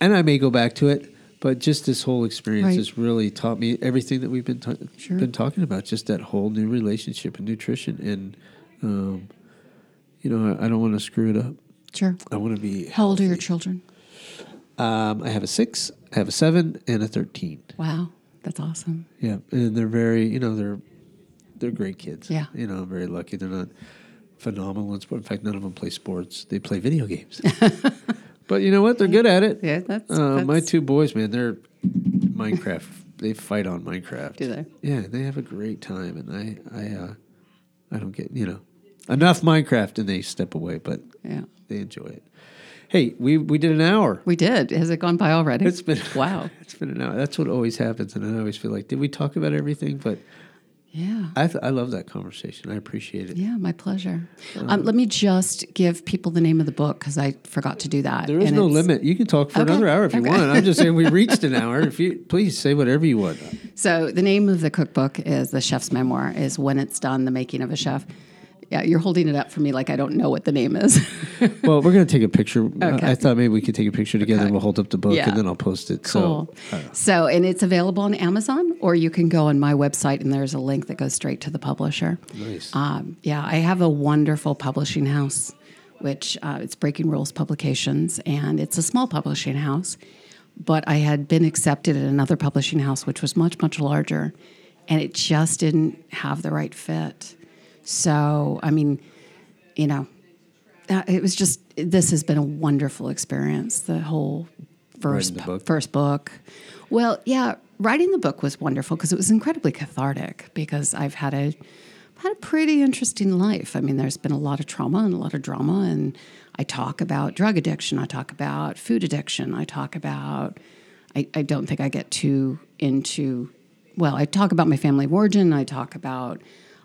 and I may go back to it, but just this whole experience Right. has really taught me everything that we've been ta- Sure. been talking about. Just that whole new relationship and nutrition, and um, you know, I, I don't want to screw it up. Sure. I want to be. How old are your children? Um, I have a six, I have a seven, and a thirteen. Wow, that's awesome. Yeah, and they're very, you know, they're they're great kids. Yeah. you know, I'm very lucky. They're not phenomenal in sport. In fact, none of them play sports. They play video games. but you know what? They're good at it. Yeah, that's- uh, my two boys, man. They're Minecraft. they fight on Minecraft. Do they? Yeah, they have a great time, and I, I, uh, I don't get you know enough Minecraft, and they step away, but Yeah. they enjoy it. Hey, we we did an hour. We did. Has it gone by already? It's been wow. It's been an hour. That's what always happens, and I always feel like, did we talk about everything? But Yeah. I th- I love that conversation. I appreciate it. Yeah, my pleasure. Um, let me just give people the name of the book because I forgot to do that. There is And no limit. You can talk for Okay, another hour if you want. I'm just saying we reached an hour. If you please say whatever you want. So the name of the cookbook is The Chef's Memoir. Is When It's Done: The Making of a Chef. Yeah, you're holding it up for me like I don't know what the name is. Well, we're gonna take a picture. Okay. I, thought maybe we could take a picture together. and We'll hold up the book Yeah. and then I'll post it. cool. So So, and it's available on Amazon, or you can go on my website and there's a link that goes straight to the publisher. nice. Um, yeah, I have a wonderful publishing house, which uh, it's Breaking Rules Publications, and it's a small publishing house. But I had been accepted at another publishing house, which was much, much larger, and it just didn't have the right fit. So, I mean, you know, it was just this has been a wonderful experience. The whole first the book? first book. Well, yeah, writing the book was wonderful because it was incredibly cathartic. Because I've had a had a pretty interesting life. I mean, there's been a lot of trauma and a lot of drama, and I talk about drug addiction. I talk about food addiction. I talk about. I, I don't think I get too into. Well, I talk about my family of origin. I talk about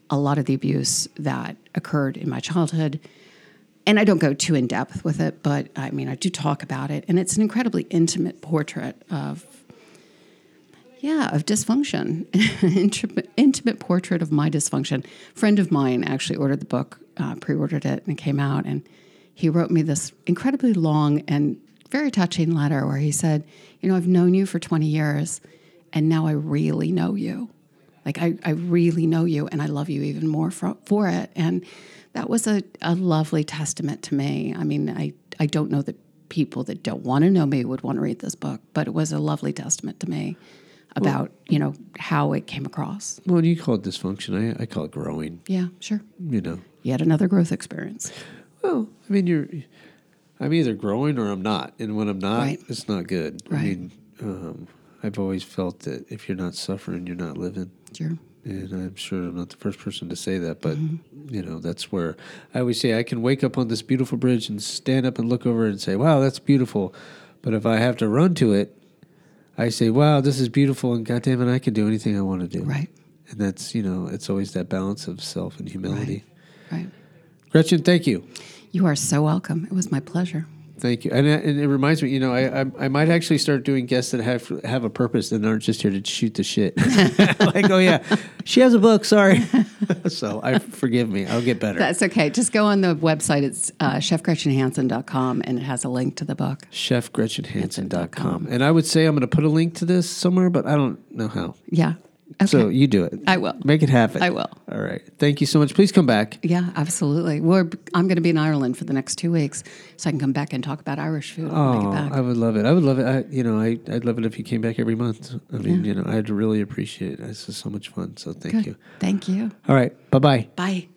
a lot of the abuse that occurred in my childhood and I don't go too in depth with it, but I mean, I do talk about it, and it's an incredibly intimate portrait of, yeah, of dysfunction, intimate, intimate portrait of my dysfunction. A friend of mine actually ordered the book, uh, pre-ordered it, and it came out, and he wrote me this incredibly long and very touching letter where he said, "You know, I've known you for 20 years, and now I really know you." Like I, I really know you and I love you even more for, for it. And that was a, a lovely testament to me. I mean, I, I don't know that people that don't want to know me would want to read this book, but it was a lovely testament to me about, you know, how it came across. well, you call it dysfunction. I, I call it growing. Yeah, sure. You know. Yet another growth experience. Well, I mean, you're. I'm either growing or I'm not, and when I'm not, Right. it's not good. I mean, um, I've always felt that if you're not suffering, you're not living. And I'm sure I'm not the first person to say that, but Mm-hmm. you know that's where I always say I can wake up on this beautiful bridge and stand up and look over and say, "Wow, that's beautiful." But if I have to run to it, I say, "Wow, this is beautiful," and goddamn it, I can do anything I want to do. Right. And that's you know, it's always that balance of self and humility. Right. Gretchen, thank you. You are so welcome. It was my pleasure. Thank you, and, it- and it reminds me. You know, I, I I might actually start doing guests that have have a purpose and aren't just here to shoot the shit. like, oh yeah, she has a book. Sorry, so I forgive me. I'll get better. That's okay. Just go on the website. It's uh, chefgretchenhanson.com and it has a link to the book. ChefGretchenHanson.com. And I would say I'm going to put a link to this somewhere, but I don't know how. Yeah. So you do it. I will. Make it happen. I will. All right. Thank you so much. Please come back. Yeah, absolutely. We're, I'm going to be in Ireland for the next two weeks, so I can come back and talk about Irish food Oh. I would love it. I would love it. I, you know, I, I'd love it if you came back every month. I mean, you know, I'd really appreciate it. This is so much fun. So thank Good. you. Thank you. All right. Bye bye. Bye.